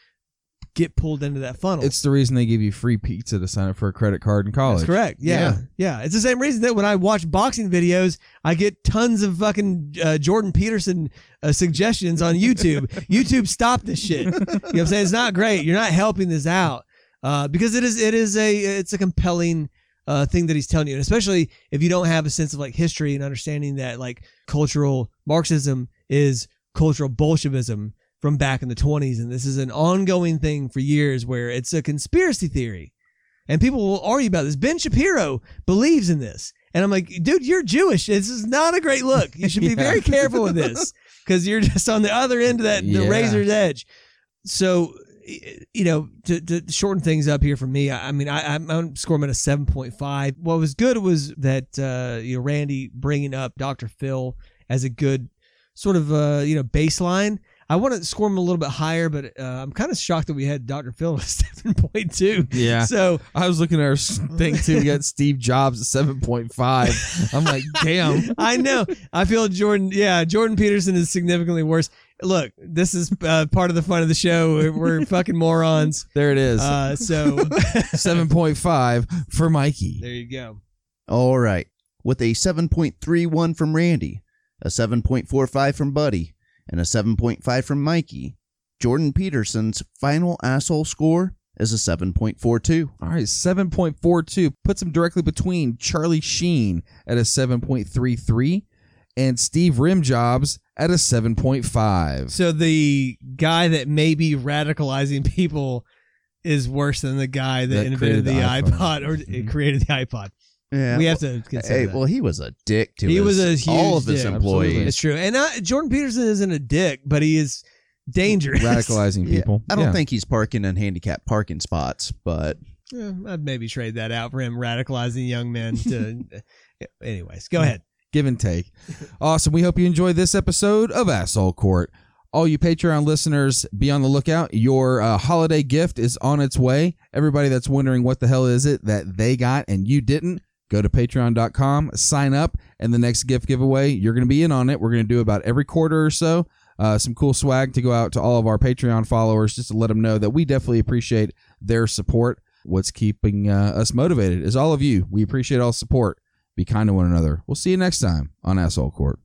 get pulled into that funnel. It's the reason they give you free pizza to sign up for a credit card in college. That's correct. Yeah. yeah. It's the same reason that when I watch boxing videos, I get tons of fucking uh, Jordan Peterson uh, suggestions on YouTube. YouTube, stop this shit. You know what I'm saying? It's not great. You're not helping this out uh, because it is it is a it's a compelling uh, thing that he's telling you, and especially if you don't have a sense of like history and understanding that like cultural Marxism is cultural Bolshevism. From back in the 20s. And this is an ongoing thing for years where it's a conspiracy theory. And people will argue about this. Ben Shapiro believes in this. And I'm like, dude, you're Jewish. This is not a great look. You should be Yeah. very careful with this because you're just on the other end of that, the Yeah. razor's edge. So, you know, to, to shorten things up here for me, I, I mean, I, I'm, I'm scoring at a 7.5. What was good was that, uh, you know, Randy bringing up Dr. Phil as a good sort of, uh, you know, baseline. I want to score him a little bit higher, but uh, I'm kind of shocked that we had Dr. Phil at 7.2. Yeah. So, I was looking at our thing too. We got Steve Jobs at seven point five. I'm like, damn. I know. I feel Jordan. Yeah, Jordan Peterson is significantly worse. Look, this is uh, part of the fun of the show. We're, we're fucking morons. There it is. Uh, so Seven point five for Mikey. there you go. All right. With a 7.31 from Randy, a 7.45 from Buddy, and a 7.5 from Mikey, Jordan Peterson's final asshole score is a 7.42. All right, seven point four two puts him directly between Charlie Sheen at a seven point three three, and Steve Rimjobs at a seven point five. So the guy that may be radicalizing people is worse than the guy that, That invented the, the iPod or Mhm. created the iPod. Yeah. we have to consider Hey, that. well, he was a dick to he his, was a huge all of his dick. employees. It's true, and uh, Jordan Peterson isn't a dick, but he is dangerous. Radicalizing Yeah, people. I don't Yeah. think he's parking in handicapped parking spots, but Yeah, I'd maybe trade that out for him radicalizing young men. To, anyways, go ahead. give and take. Awesome. We hope you enjoyed this episode of Asshole Court. All you Patreon listeners, be on the lookout. Your uh, holiday gift is on its way. Everybody that's wondering what the hell is it that they got and you didn't, go to patreon.com, sign up, and the next gift giveaway, you're going to be in on it. We're going to do about every quarter or so. Uh, some cool swag to go out to all of our Patreon followers just to let them know that we definitely appreciate their support. What's keeping uh, us motivated is all of you. We appreciate all support. Be kind to one another. We'll see you next time on Asshole Court.